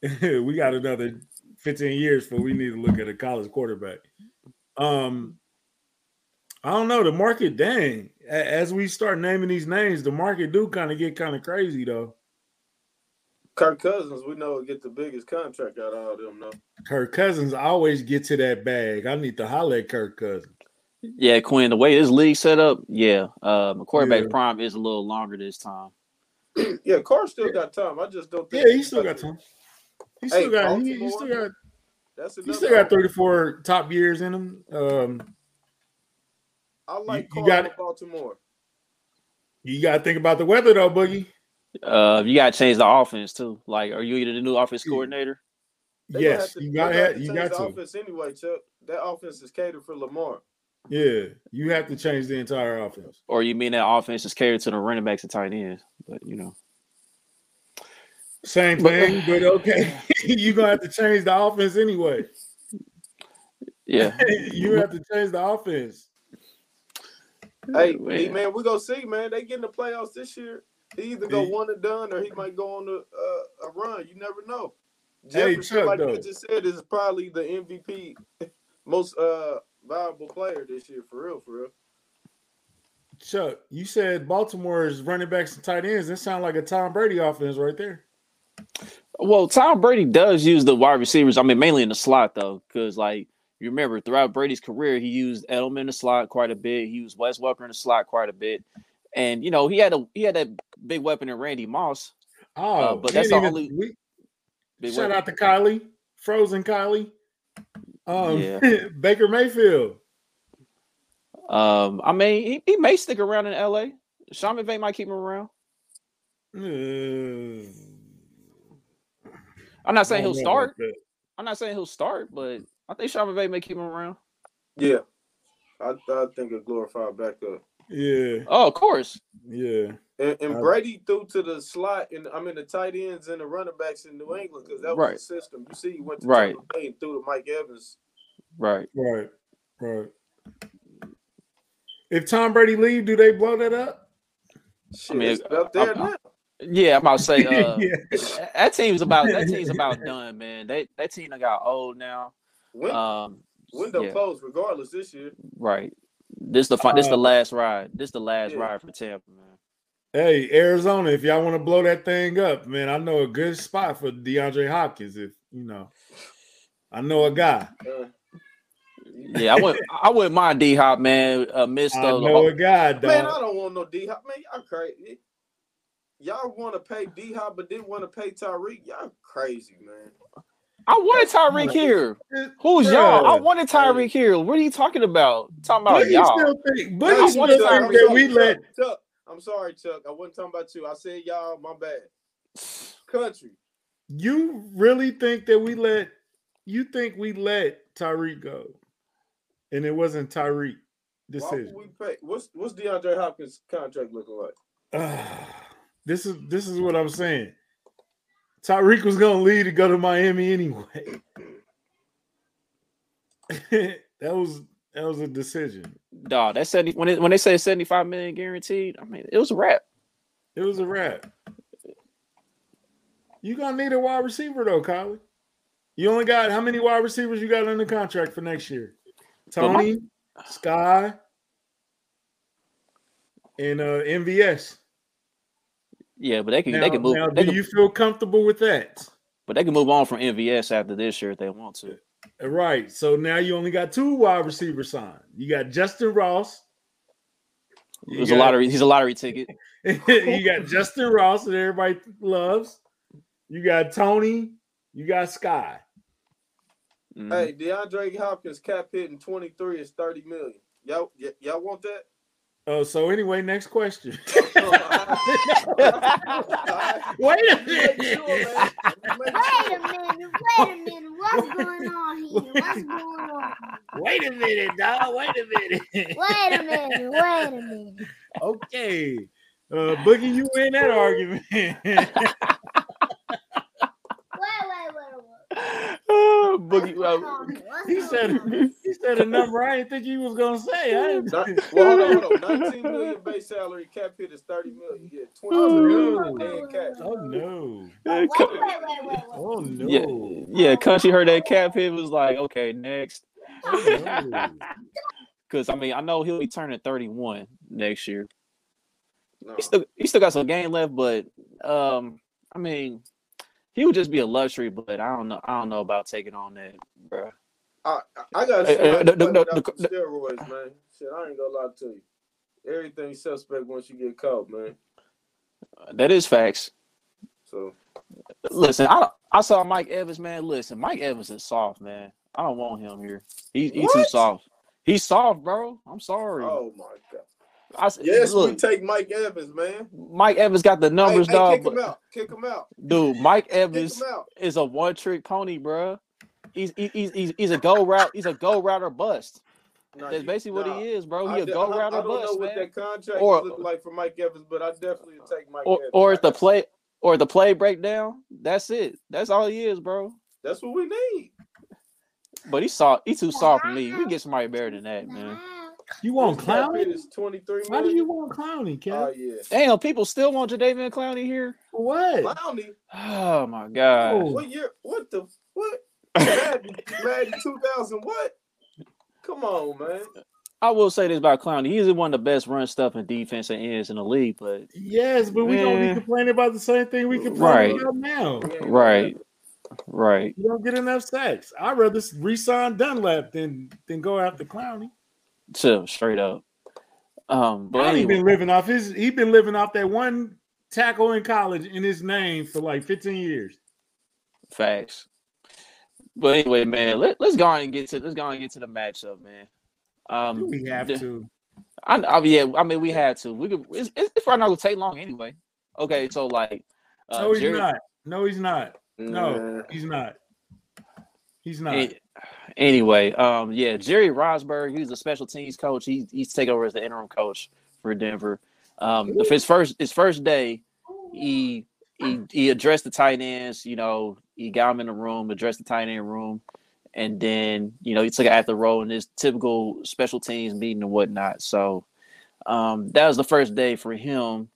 we got another 15 years before we need to look at a college quarterback. Um, I don't know the market. Dang, as we start naming these names, the market do kind of get kind of crazy though. Kirk Cousins, we know get the biggest contract out of all them. No, Kirk Cousins always get to that bag. I need to holler at Kirk Cousins. Yeah, Quinn, the way this league set up, yeah. Um the quarterback Yeah. prime is a little longer this time. yeah, Carr still got time. I just don't think Yeah, he still got time. He Hey, still got. He, he still got. That's He still got 34 top years in him. Um, I like you Carr got it. Baltimore. you got to think about the weather though, Boogie. Uh you gotta change the offense too. Like, are you either the new offense coordinator? They yes, to- you got gonna have You change got the to. offense anyway, Chuck. That offense is catered for Lamar. Yeah, you have to change the entire offense. Or you mean that offense is catered to the running backs and tight ends? But you know. Same thing, but okay. you gonna have to change the offense anyway. Yeah. you have to change the offense. Hey, Man. he- man, we gonna see, man. They get in the playoffs this year. He either go one and done, or he might go on a uh, a run. You never know. Hey, Jefferson, Chuck, like though. you just said, is probably the MVP, most uh valuable player this year, for real, for real. Chuck, you said Baltimore's running backs and tight ends. That sounds like a Tom Brady offense right there. Well, Tom Brady does use the wide receivers. I mean, mainly in the slot though, because like you remember throughout Brady's career, he used Edelman in the slot quite a bit. He used Wes Welker in the slot quite a bit, and you know he had a he had that big weapon in Randy Moss. Oh, Uh, but that's the only- we- shout weapon. out to Kylie, Frozen Kylie, um, Yeah. Baker Mayfield. Um, I mean, he, he may stick around in L.A. Sean McVay might keep him around. Uh, I'm not saying he'll start. I'm not saying he'll start, but I think Sean McVay may keep him around. Yeah, I, I think a glorified backup. Yeah, Oh, of course. yeah. And, and Brady threw to the slot, and I mean the tight ends and the running backs in New England because that was Right. the system. You see, he went to Right. Tampa Bay and threw to Mike Evans. Right. Right, right. If Tom Brady leave, do they blow that up? Shit, mean, it's up there I'm- now. Yeah, I'm about to say. Uh, yeah. That team's about that team's about done, man. They that team got old now. Win- Um, window yeah, closed regardless this year. right. This the fi- this the Uh, last ride. This the last yeah. ride for Tampa, man. Hey, Arizona, if y'all want to blow that thing up, man, I know a good spot for DeAndre Hopkins. If you know, I know a guy. Uh, Yeah, I wouldn't I wouldn't mind D Hop, man. Uh, missed I the, the know whole- a guy, man, I don't want no D Hop. Man, Y'all crazy. y'all want to pay D Hop, but didn't want to pay Tyreek. Y'all crazy, man. I wanted Tyreek here. Who's y'all? I wanted Tyreek here. What are you talking about? Talking about Boogie y'all. still think, Hey, Boogie still Chuck, think I'm that we let Chuck. I'm sorry, Chuck. I wasn't talking about you. I said y'all. My bad. Country. you really think that we let you think we let Tyreek go, and it wasn't Tyreek Why decision. would we pay? What's what's DeAndre Hopkins' contract looking like? this is this is what I'm saying. Tyreek was gonna leave to go to Miami anyway. that was that was a decision. Dog, that 70 when it, when they say 75 million guaranteed, I mean it was a wrap. It was a wrap. You gonna need a wide receiver though, Kylie. You only got how many wide receivers you got under contract for next year? But my- Tony, Sky, and uh MVS. Yeah, but they can Now, they can move now they do can, you feel comfortable with that? but they can move on from MVS after this year if they want to. Right. So now you only got two wide receivers signed. You got Justyn Ross. It was a lottery. He's a lottery ticket. you got Justyn Ross that everybody loves. You got Tony. You got Sky. Mhm. Hey, DeAndre Hopkins cap hitting 23 is 30 million. Y'all, y- y'all want that? Oh, so anyway, next question. Alright. Wait a minute. sure, man. Make Wait a minute, wait a minute. What's going on here? What's going on? Wait a minute, dog. Wait a minute. Wait a minute, wait a minute. okay. Uh, Boogie, you win that argument. Wait, wait, wait, wait. Oh, What's Boogie, going well, on here? What's he said he said a number I didn't think he was gonna say. I didn't- Not- well, hold on, hold on. 19 million base salary, cap hit is 30 million. Yeah, 20 Oh, million no. and cash. Oh no. wait, wait, wait. Oh no. yeah, yeah. Country heard that cap hit was like, okay, next. Oh, no. Because I mean, I know he'll be turning 31 next year. No. He still he still got some game left, but um, I mean, he would just be a luxury. But I don't know. I don't know about taking on that, bro. I, I- got Hey, somebody hey, the- play the- without the- the steroids, man. Shit, I ain't gonna lie to you. Everything's suspect once you get caught, man. That is facts. So Listen, I I saw Mike Evans, man. Listen, Mike Evans is soft, man. I don't want him here. He, he's too soft. He's soft, bro. I'm sorry. Oh my god. I Yes, we take Mike Evans, man. Mike Evans got the numbers, hey, hey, dog. kick him out. Kick him out. dude, Mike Evans is a one trick pony, bro. He's he- he's he's he's a go route. He's a go router bust. Nah, That's you- basically nah. what he is, bro. I He a go I, I router don't know bust, what man. that contract Or- look like for Mike Evans, but I definitely take Mike Or Evans. or if the play or the play breakdown, that's it. That's all he is, bro. That's what we need. But he's soft. He's too soft for me. We can get somebody better than that, man. You want His Clowney? is 23 Why do you want Clowney, Oh yeah. Damn, people still want Jadeveon Clowney here. what? Clowney. Oh my god. Oh. What year? What the what? Madden, Madden 2000. What? Come on, man. I will say this about Clowney. He's one of the best run stuff and defense and ends in the league, but Yes, but we don't be complaining about the same thing we complain Right. about now. We ain't right. Right. You don't get enough sacks. I'd rather re-sign Dunlap than than go after Clowney. Chill, straight up. Um, but anyway, been living off his. He been living off that one tackle in college in his name for like 15 years. facts. But anyway, man, let, let's go on and get to let's go on and get to the matchup, man. Um, We have the- to. I, I yeah, I mean we had to. We could. It's, it's probably not gonna take long anyway. Okay, so like, uh, No, he's Jerry- not. No, he's not. No, Nah. he's not. He's not. Anyway, um, yeah, Jerry Rosburg, he's a special teams coach. He, he's taking over as the interim coach for Denver. Um, his first his first day, he he he addressed the tight ends. You know, he got him in the room, addressed the tight end room, and then you know he took it at the role in his typical special teams meeting and whatnot. So um, that was the first day for him.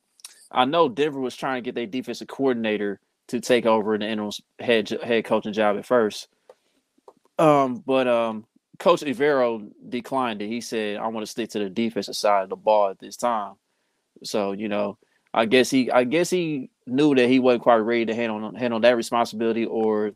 I know Denver was trying to get their defensive coordinator to take over the interim head head coaching job at first. Um, but um, Coach Evero declined it. He said, "I want to stick to the defensive side of the ball at this time." So you know, I guess he, I guess he knew that he wasn't quite ready to handle handle that responsibility, or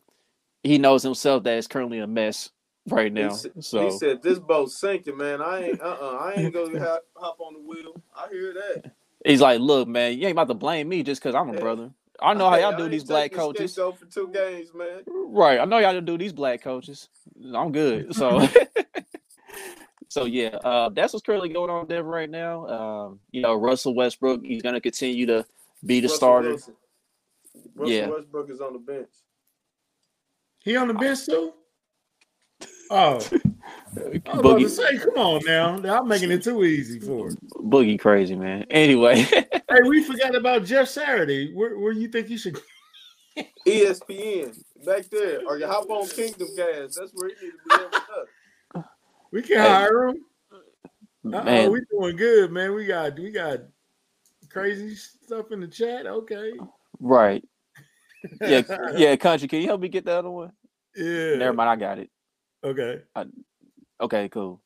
he knows himself that it's currently a mess right now. s- So He said this boat's sinking, man. I ain't uh uh I ain't gonna hop, hop on the wheel. I hear that. He's like, look, man, you ain't about to blame me just because I'm a Yeah. brother. I know how y'all do these black coaches. Stinko for two games, man. Right. I know y'all do these black coaches. I'm good. So so yeah, uh that's what's currently going on in Denver right now. Um, you know, Russell Westbrook, he's gonna continue to be the Russell starter. Wilson. Russell Yeah. Westbrook is on the bench. He on the bench too? Oh, I was about to Boogie say, come on now. I'm making it too easy for it. Boogie crazy, man. Anyway. Hey, we forgot about Jeff Saturday. Where, where you think you should ESPN back there, or you hop on Kingdom Kast. That's where he need to be at we can Hey, hire him? Uh-oh, man, we doing good, man. We got we got crazy stuff in the chat. Okay. right. Yeah, yeah, country. Can you help me get the other one? Yeah. Never mind, I got it. Okay. Okay, cool.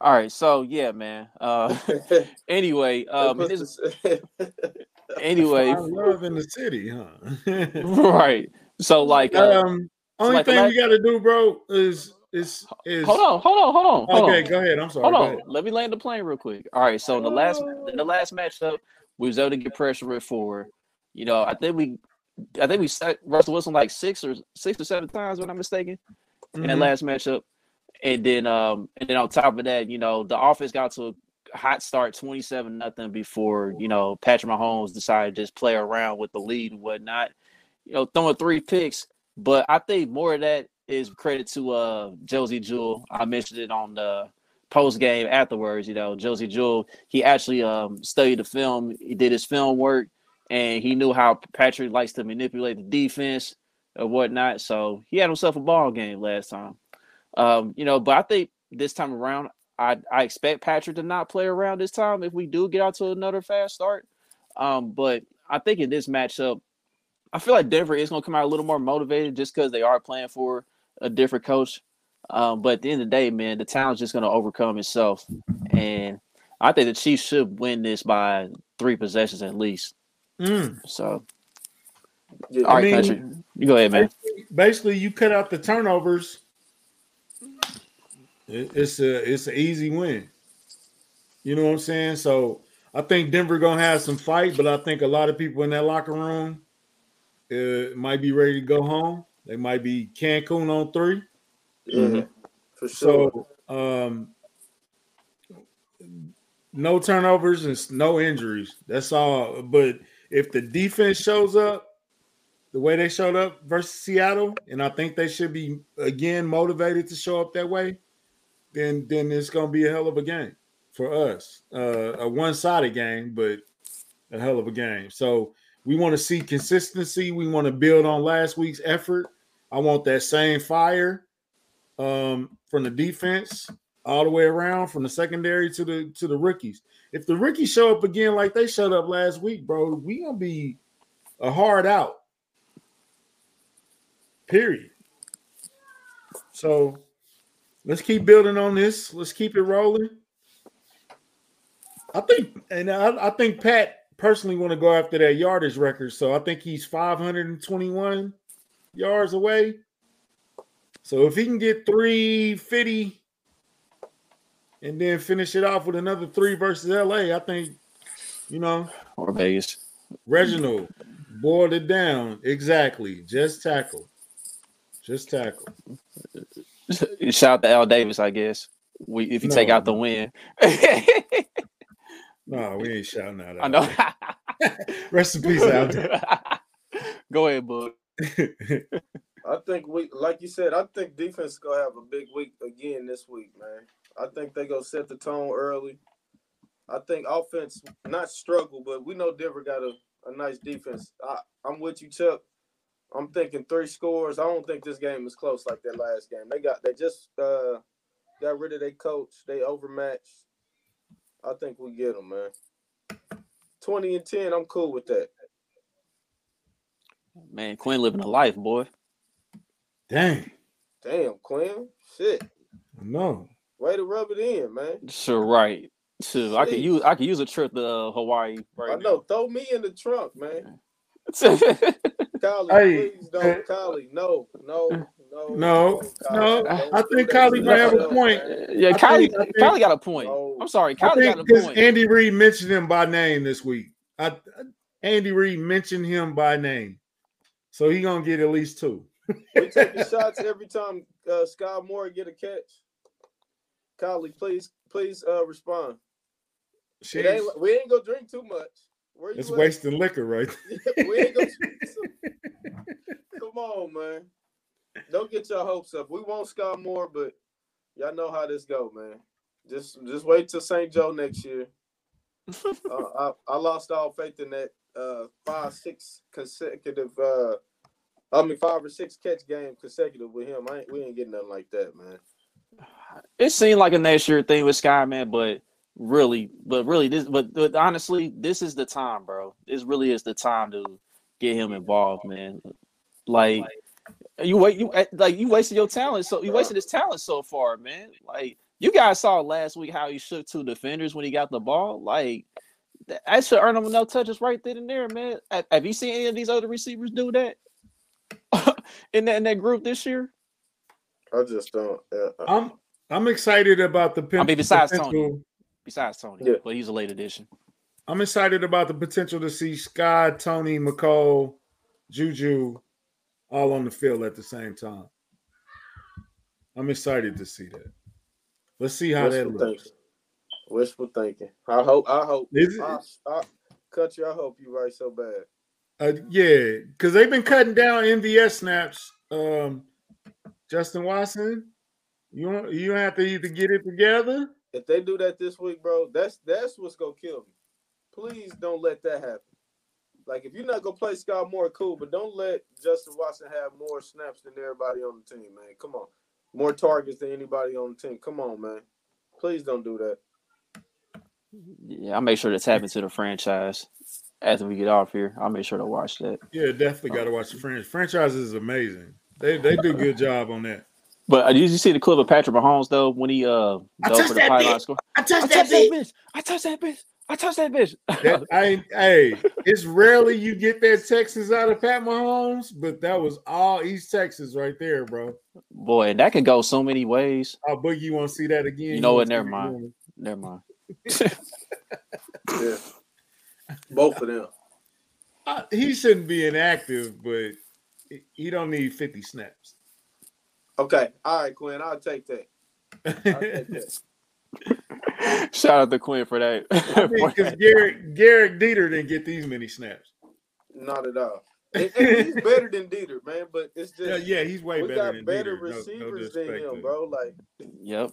All right, so yeah, man. Uh anyway, um Put this, anyway, Find love in the city, huh? right. So like uh, um, only like thing la- we got to do, bro, is is is hold on, hold on, hold on, hold Okay, on. go ahead. I'm sorry. Hold on. ahead. Let me land the plane real quick. All right, so in the last in the last matchup, we was able to get pressure at four. You know, I think we I think we set Russell Wilson like six or six or seven times, when I'm mistaken. In that last matchup. And then um and then on top of that, you know, the offense got to a hot start 27 nothing before, you know, Patrick Mahomes decided to just play around with the lead and whatnot. You know, throwing three picks. But I think more of that is credit to uh Josey Jewell. I mentioned it on the post game afterwards, you know, Josey Jewell, he actually um studied the film, he did his film work, and he knew how Patrick likes to manipulate the defense or whatnot. So he had himself a ball game last time. Um, you know, but I think this time around, I I expect Patrick to not play around this time if we do get out to another fast start. Um, but I think in this matchup, I feel like Denver is gonna come out a little more motivated just because they are playing for a different coach. Um, but at the end of the day, man, the town's just gonna overcome itself. And I think the Chiefs should win this by three possessions at least. Mm. So Yeah, all right, mean- country. You go ahead, man. Basically, you cut out the turnovers. It's a it's an easy win. You know what I'm saying? So I think Denver gonna have some fight, but I think a lot of people in that locker room uh, might be ready to go home. They might be Cancun on three. yeah, Mhm. for sure. So um no turnovers and no injuries. That's all. But if the defense shows up the way they showed up versus Seattle, and I think they should be again motivated to show up that way, then then it's gonna be a hell of a game for us. Uh, a one-sided game, but a hell of a game. So we want to see consistency. We want to build on last week's effort. I want that same fire um, from the defense all the way around, from the secondary to the to the rookies. If the rookies show up again like they showed up last week, bro, we gonna be a hard out. Period. So let's keep building on this. Let's keep it rolling. I think, and I, I think Pat personally want to go after that yardage record. So I think he's 521 yards away. So if he can get 350 and then finish it off with another three versus LA, I think, you know, Or Vegas. Reginald boiled it down. Exactly. Just tackle. Just tackle. Shout out to Al Davis, I guess. We if you take out the win. No, we ain't shouting out. I know. Rest in peace, Al. Go ahead, bud. I think we, like you said, I think defense is gonna have a big week again this week, man. I think they gonna set the tone early. I think offense not struggle, but we know Denver got a, a nice defense. I, I'm with you, Chuck. I'm thinking three scores. I don't think this game is close like that last game. They got they just uh got rid of their coach. They overmatched. I think we get them, man. Twenty and ten. I'm cool with that. Man, Quinn living a life, boy. Dang. Damn, Quinn. Shit. No. Way to rub it in, man. Sure, right. Sure, I could use I could use a trip to uh, Hawaii I right know. Throw me in the trunk, man. now. Kylie, Hey, please don't. Kylie, no, no, no. No, no. don't I think that Kylie might have a point. yeah, I Kylie, think- Kylie got a point. No. I'm sorry, I Kylie got think a because point. Andy Reid mentioned him by name this week. I, Andy Reid mentioned him by name, so he gonna get at least two. We taking shots every time uh, Skyy Moore get a catch. Kylie, please, please uh, respond. It ain't, we ain't gonna drink too much. Where you it's at? wasting liquor, right? we ain't gonna drink some- Come on, man. Don't get your hopes up. We won't Skyy Moore, but y'all know how this go, man. Just just wait till St. Joe next year. uh, I, I lost all faith in that uh, five, six consecutive. Uh, I mean, five or six catch game consecutive with him. I ain't, we ain't getting nothing like that, man. It seemed like a next year thing with Sky, man, but really, but really, this, but, but honestly, this is the time, bro. This really is the time to get him involved, man. Like you wait, you like you wasted your talent, so you wasted his talent so far, man. Like you guys saw last week how he shook two defenders when he got the ball. Like that that should earn him enough touches right then and there, man. Have, have you seen any of these other receivers do that in that in that group this year? I just don't. Uh, uh, I'm I'm excited about the pen- I mean, besides potential. Tony. Besides Tony, Yeah. but he's a late addition. I'm excited about the potential to see Sky, Tony, Mecole, Juju all on the field at the same time. I'm excited to see that. Let's see how that wishful looks. thinking. Wishful thinking. I hope. I hope. Is it- I, I, cut you. I hope you right so bad. Uh, yeah, because they've been cutting down MVS snaps. Um, Justin Watson, you want you have to either get it together. If they do that this week, bro, that's that's what's gonna kill me. Please don't let that happen. Like if you're not gonna play Skyy Moore, cool, but don't let Justin Watson have more snaps than everybody on the team, man. Come on, more targets than anybody on the team. Come on, man. Please don't do that. Yeah, I'll make sure that's happened to the franchise after we get off here. I'll make sure to watch that. Yeah, definitely got to watch the franchise. Franchise is amazing. They they do a good job on that. But uh, did you see the clip of Patrick Mahomes though when he uh I touched for the that pylon bitch. score? I I touched touched that bitch. I touched that bitch. I touched that bitch. That, I hey, it's rarely you get that Texas out of Pat Mahomes, but that was all East Texas right there, bro. Boy, that could go so many ways. Oh, Boogie, you want to see that again? You know what, never mind. again? Never mind. Yeah, both of them. Uh, he shouldn't be inactive, but he- he don't need 50 snaps. Okay, all right, Quinn. I'll take that. I'll take that. Shout out to Quinn for that. Because Gehrig Gehrig Dieter didn't get these many snaps. Not at all. And, and he's better than Dieter, man. But it's just Yeah, yeah, he's way we better got than better Dieter. No- no receivers than him, bro. Like Yep.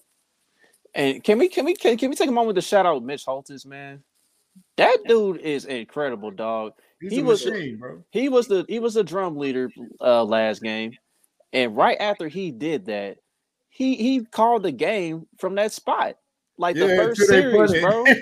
And can we can we can, can we take a moment to shout out Mitch Holthus, man? That dude is incredible, dog. He's he a was- machine, bro. He was the he was the drum leader uh last game. And right after he did that, he he called the game from that spot. Like the first series, bro.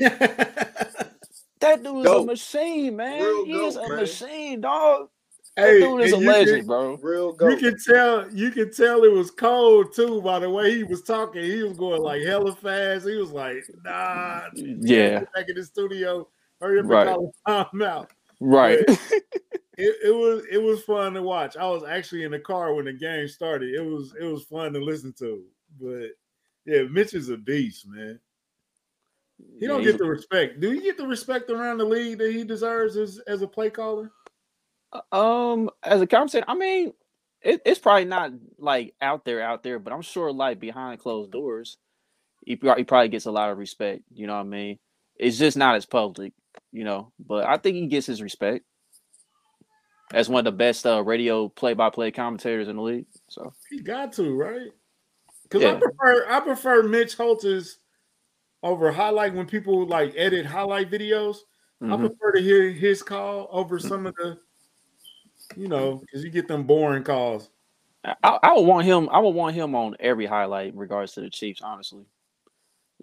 That dude is Dope. a machine, man. Real he is a man. machine, dog. That dude is a and legend, can- bro. real You can tell, you can tell it was cold too by the way he was talking. He was going like hella fast. He was like, "Nah, mm, Yeah, back in the studio, hurry up Right. and call a timeout." right. It, it was it was fun to watch. I was actually in the car when the game started. It was it was fun to listen to. But yeah, Mitch is a beast, man. He don't Yeah, get the respect. Do he get the respect around the league that he deserves as as a play caller? Um, as a commentator, I mean, it, it's probably not like out there, out there, but I'm sure like behind closed doors, he, he probably gets a lot of respect. You know what I mean? It's just not as public, you know. But I think he gets his respect as one of the best uh, radio play-by-play commentators in the league. So He got to right because I prefer I prefer Mitch Holthus over highlight when people like edit highlight videos. I mhm. prefer to hear his call over some of the, you know, because you get them boring calls. I, I would want him. I would want him on every highlight in regards to the Chiefs, honestly.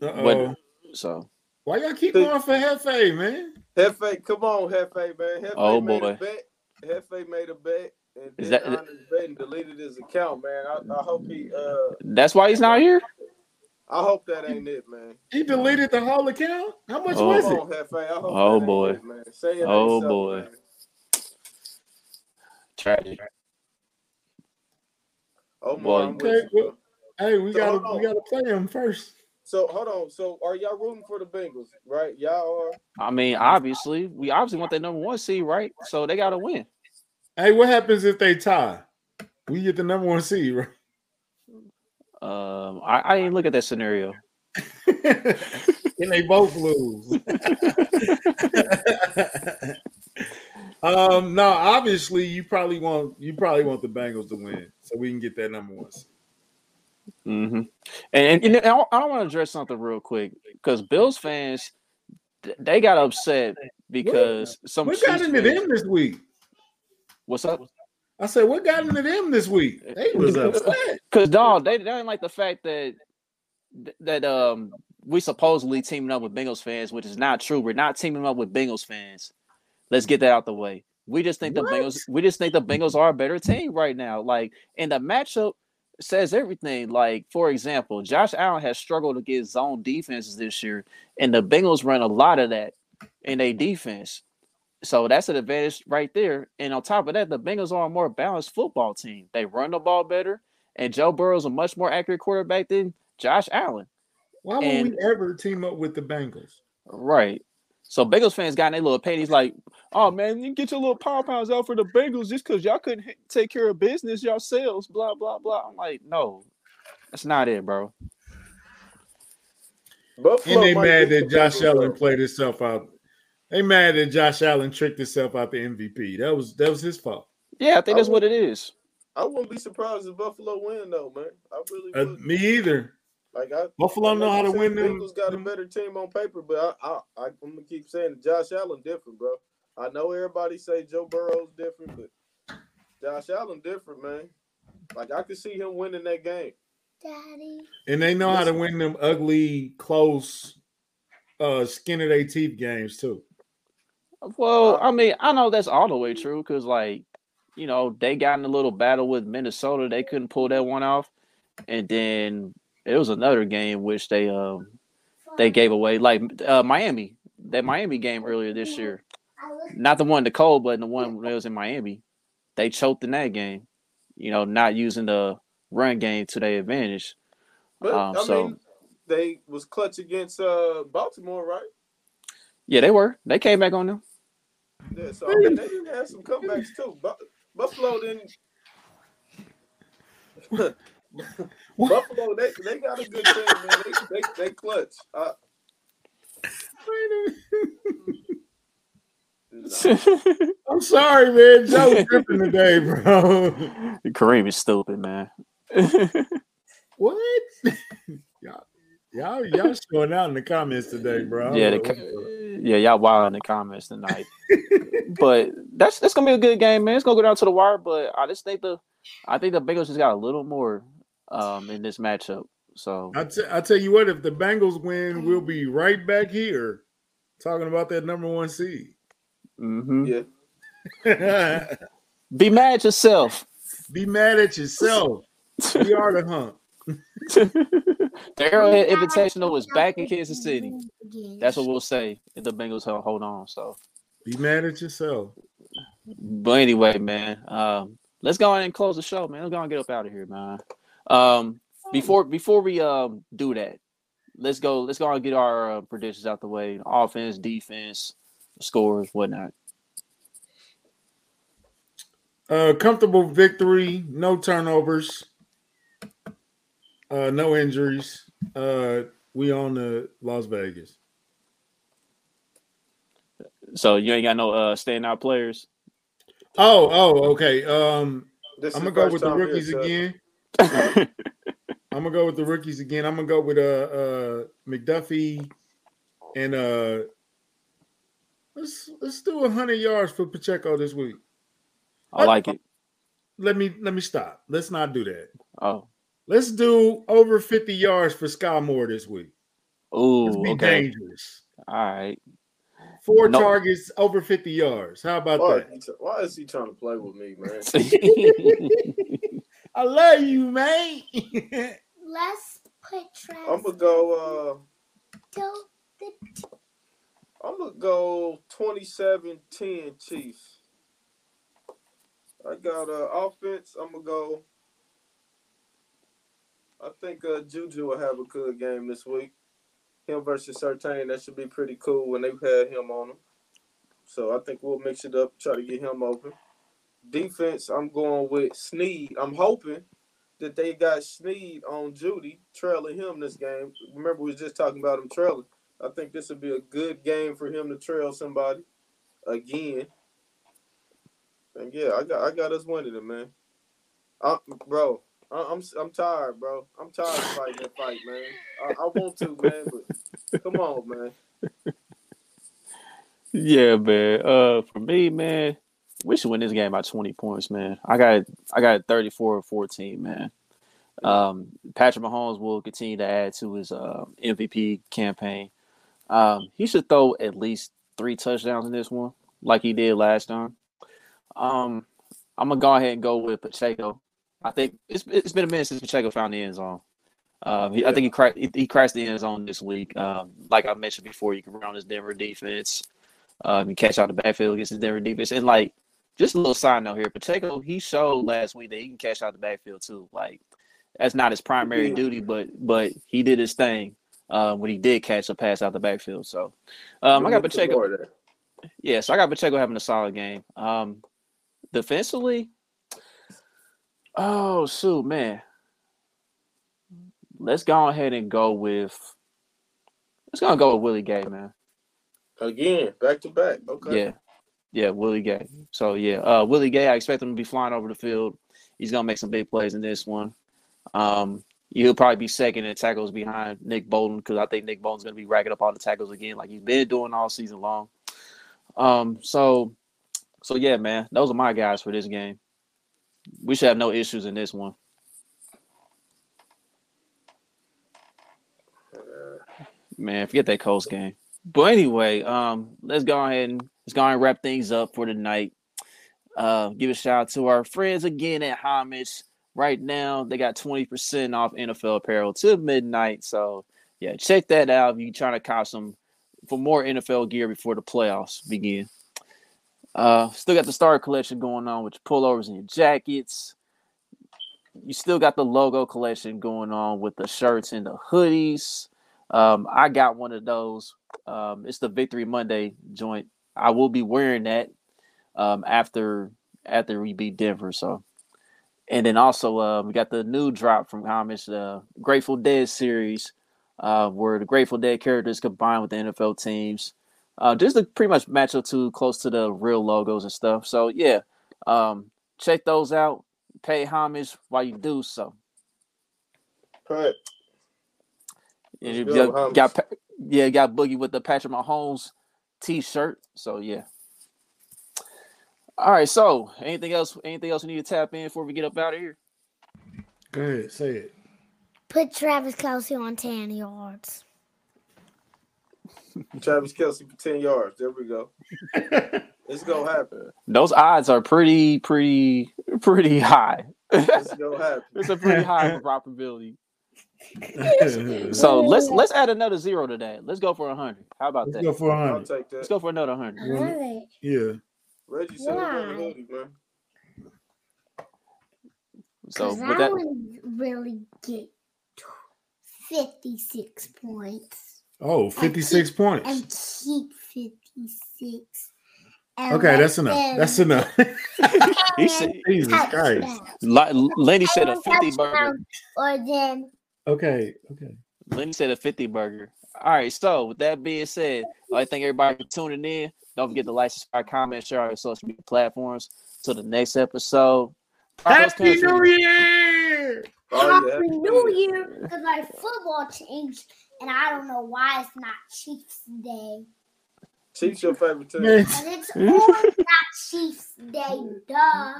Uh-oh. So Why y'all keep going for Hefe, man? Hefe, come on, Hefe, man. Hefe Oh, made boy. A. Hefe made a bet and Is that- bet and deleted his account, man. I, I hope he uh that's why he's not here. I hope that ain't it, man. He deleted the whole account. How much Oh. was it? on, Hefe. I hope Oh, boy. it, man. Say it ain't Oh, so, boy. man. Tragic. Oh, Boy, okay, well- Hey, we So, gotta hold we gotta play him first. So hold on. So are y'all rooting for the Bengals? Right? Y'all are. I mean, obviously, we obviously want that number one seed, right? So they got to win. Hey, what happens if they tie? We get the number one seed, right? Um, I, I didn't look at that scenario. and they both lose. um, no, obviously you probably want you probably want the Bengals to win, so we can get that number one. seed. Hmm And, and, you know, I, I want to address something real quick because Bills fans they got upset because some What got into fans- them this week? What's up? I said, what got into them this week? They was upset. Because dog, they, they didn't like the fact that that um we supposedly teaming up with Bengals fans, which is not true. We're not teaming up with Bengals fans. Let's get that out the way. We just think the Bengals. We just think the Bengals are a better team right now. Like, in the matchup says everything. Like, for example, Josh Allen has struggled to get zone defenses this year, and the Bengals run a lot of that in their defense. So that's an advantage right there. And on top of that, the Bengals are a more balanced football team. They run the ball better, and Joe Burrow's a much more accurate quarterback than Josh Allen. Why would And- we ever team up with the Bengals? Right. So Bengals fans got in their little panties like, oh man, you get your little power pounds out for the Bengals just because y'all couldn't h- take care of business yourselves, blah, blah, blah. I'm like, no, that's not it, bro. Buffalo And they mad that the Josh Bengals, Allen though. played himself out. They mad that Josh Allen tricked himself out the MVP. That was that was his fault. Yeah, I think I that's would- what it is. I wouldn't be surprised if Buffalo win though, man. I really Uh, me either. Like I Buffalo I know how to win the them. Bengals got a better team on paper, but I, I, I I'm gonna keep saying that Josh Allen different, bro. I know everybody say Joe Burrow's different, but Josh Allen different, man. Like I could see him winning that game. Daddy. And they know how to win them ugly, close, uh, skin of their teeth games too. Well, I mean, I know that's all the way true because, like, you know, they got in a little battle with Minnesota. They couldn't pull that one off. And then it was another game which they um they gave away, like uh, Miami, that Miami game earlier this year. Not the one in the cold, but the one that was in Miami. They choked in that game. You know, not using the run game to their advantage. But Um, I so- mean, they was clutch against uh Baltimore, right? Yeah, they were. They came back on them. Yeah, so I mean, they didn't have some comebacks too. Bu- Buffalo didn't. Buffalo, they, they got a good team, man. They they, they clutch. Uh, nah. I'm sorry, man. Joe's tripping today, bro. Kareem is stupid, man. What? y'all, y'all, y'all showing out in the comments today, bro. yeah, the, What- yeah, y'all wild in the comments tonight. but that's that's gonna be a good game, man. It's gonna go down to the wire. But I just think the I think the Bengals just got a little more um in this matchup. So I, t- I tell you what, if the Bengals win, we'll be right back here talking about that number one seed. mhm. Yeah, be mad at yourself. be mad at yourself. We are the hump. the Arrowhead Invitational is back in Kansas City. That's what we'll say if the Bengals hold, hold on. So, Be mad at yourself. but anyway, man, um, let's go ahead and close the show, man. Let's go and get up out of here, man. Um, before before we um do that, let's go. Let's go and get our uh, predictions out the way. Offense, defense, scores, whatnot. Uh, comfortable victory, no turnovers, uh, no injuries. Uh, we on the Las Vegas. So you ain't got no uh standout players. Oh, oh, okay. Um, this I'm gonna go with the time here, rookies so- again. I'm gonna go with the rookies again. I'm gonna go with uh, uh McDuffie and uh let's let's do hundred yards for Pacheco this week. I like it. Let me let me stop. Let's not do that. Oh, Let's do over 50 yards for Skyy Moore this week. Let's ooh, be okay, dangerous. all right. Four No. targets, over 50 yards. How about Why, that? why is he trying to play with me, man? I love you, man. Let's put Travis I'm gonna go. to the uh I'm gonna go 27-10 Chiefs. I got uh offense. I'm gonna go. I think uh, Juju will have a good game this week. Him versus Surtain, that should be pretty cool when they've had him on them. So I think we'll mix it up, try to get him open. Defense, I'm going with Sneed. I'm hoping that they got Sneed on Jeudy, trailing him this game. Remember, we was just talking about him trailing. I think this would be a good game for him to trail somebody again. And yeah, I got I got us winning it, man. I, bro, I, I'm I'm tired, bro. I'm tired of fighting that fight, man. I, I want to, man, but come on, man. Yeah, man. Uh, for me, man, we should win this game by 20 points, man. I got I got 34 14, man. Um, Patrick Mahomes will continue to add to his uh, MVP campaign. Um, he should throw at least three touchdowns in this one, like he did last time. Um, I'm gonna go ahead and go with Pacheco. I think it's it's been a minute since Pacheco found the end zone. Um, he, I think he cracked he, he crashed the end zone this week. Um, like I mentioned before, you can run on his Denver defense. Um, and catch out the backfield against his Denver defense, and like just a little side note here, Pacheco he showed last week that he can catch out the backfield too. Like that's not his primary Yeah. duty, but but he did his thing uh, when he did catch a pass out the backfield. So um, I got Pacheco. Yeah, so I got Pacheco having a solid game. Um, defensively, oh shoot, man, let's go ahead and go with let's go go with Willie Gay, man. Again, back to back. Okay. Yeah, yeah, Willie Gay. So yeah, uh, Willie Gay, I expect him to be flying over the field. He's gonna make some big plays in this one. Um, he'll probably be second in tackles behind Nick Bolton because I think Nick Bolton's gonna be racking up all the tackles again, like he's been doing all season long. Um, so, so yeah, man, those are my guys for this game. We should have no issues in this one. Man, forget that Colts game. But anyway, um, let's go ahead and let's go ahead and wrap things up for tonight. Uh, give a shout out to our friends again at Homage. Right now, they got 20% off NFL apparel till midnight. So yeah, check that out if you're trying to cop some for more NFL gear before the playoffs begin. Uh, still got the star collection going on with your pullovers and your jackets. You still got the logo collection going on with the shirts and the hoodies. Um, I got one of those. Um, it's the Victory Monday joint. I will be wearing that um, after after we beat Denver. So, and then also uh, we got the new drop from Homage, the Grateful Dead series, uh, where the Grateful Dead characters combined with the NFL teams. Uh, just to pretty much match up to close to the real logos and stuff. So yeah, um, check those out. Pay homage while you do so. Correct. And you got, got yeah, got Boogie with the Patrick Mahomes t-shirt. So yeah. All right. So anything else? Anything else we need to tap in before we get up out of here? Go ahead, say it. Put Travis Kelce on 10 yards. Travis Kelce for 10 yards. There we go. It's gonna happen. Those odds are pretty, pretty, pretty high. It's gonna happen. it's a pretty high probability. So let's let's add another zero to that. Let's go for a hundred. How about Let's that? go for a I'll hundred. take Let's go for another hundred. Well, Alright. Yeah. Reggie said about the Why? hoodie, man. So Because with I that, would really get 56 points Oh, 56 points. and keep 56. And Okay, that's enough. them That's enough. he said, Jesus Christ. touchdown. Li- Lenny said a fifty burger. Or then Okay. Okay. Lenny said a 50 burger. All right, so with that being said, I thank everybody for tuning in. Don't forget to like, subscribe, comment, share on your social media platforms. Till the next episode. Happy. New Year! Oh, Happy happy New Year because my football changed and I don't know why it's not Chiefs Day. Chiefs your favorite team. And it's always not Chiefs Day, duh.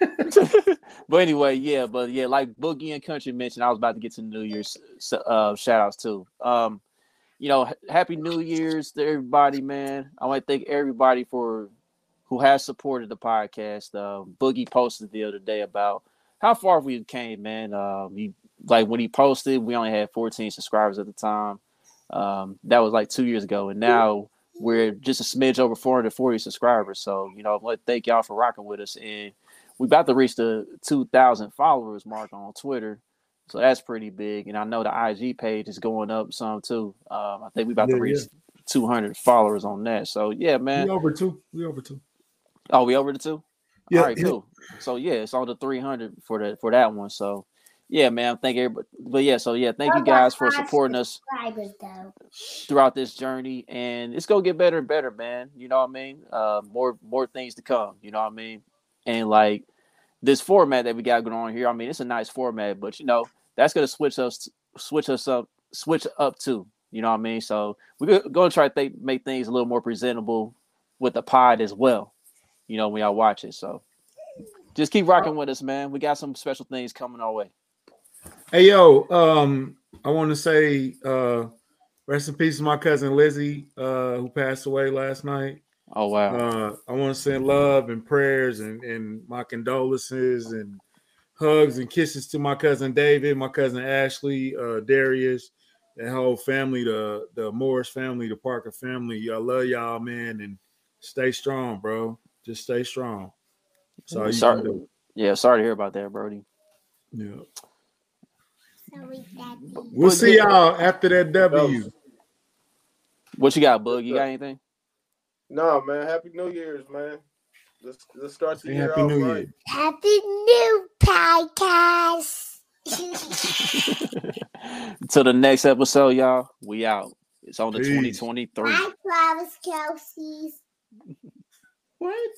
but anyway, yeah, but yeah, like Boogie and Country mentioned, I was about to get to New Year's uh, shout outs too. Um, you know, happy New Year's to everybody, man. I want to thank everybody for who has supported the podcast. Uh, Boogie posted the other day about how far we came, man. Uh, he like when he posted, we only had 14 subscribers at the time. Um, that was like two years ago, and now we're just a smidge over 440 subscribers. So, you know, I want to thank y'all for rocking with us. And we about to reach the 2,000 followers mark on Twitter. So that's pretty big. And I know the IG page is going up some too. Um, I think we about to Yeah, reach 200 followers on that. So yeah, man. We over two. We over two. Oh, we over the two. Yeah, All right, yeah. cool. So yeah, it's on the 300 for the for that one. So yeah, man. Thank everybody. But yeah, so yeah, thank you guys for supporting us throughout this journey, and it's gonna get better and better, man. You know what I mean? Uh, more more things to come. You know what I mean? And like this format that we got going on here, I mean, it's a nice format, but you know that's gonna switch us switch us up switch up too. You know what I mean? So we're gonna try to th- make things a little more presentable with the pod as well. You know when y'all watch it, so just keep rocking with us, man. We got some special things coming our way. Hey yo, um, I want to say uh rest in peace to my cousin Lizzie, uh, who passed away last night. Oh wow. Uh, I want to send love and prayers and, and my condolences and hugs and kisses to my cousin David, my cousin Ashley, uh, Darius, that whole family, the the Morris family, the Parker family. I love y'all, man, and stay strong, bro. Just stay strong. So you sorry, can do. yeah, sorry to hear about that, Brody. Yeah. Sorry, We'll Well, see y'all after that W. What you got, Bug? You got anything? No, man. Happy New Year's, man. Let's let's start the Say year Happy off New right. Year. Happy new podcast. Till the next episode, y'all. We out. It's on the Peace. 2023. Bye, Travis Kelce's. What?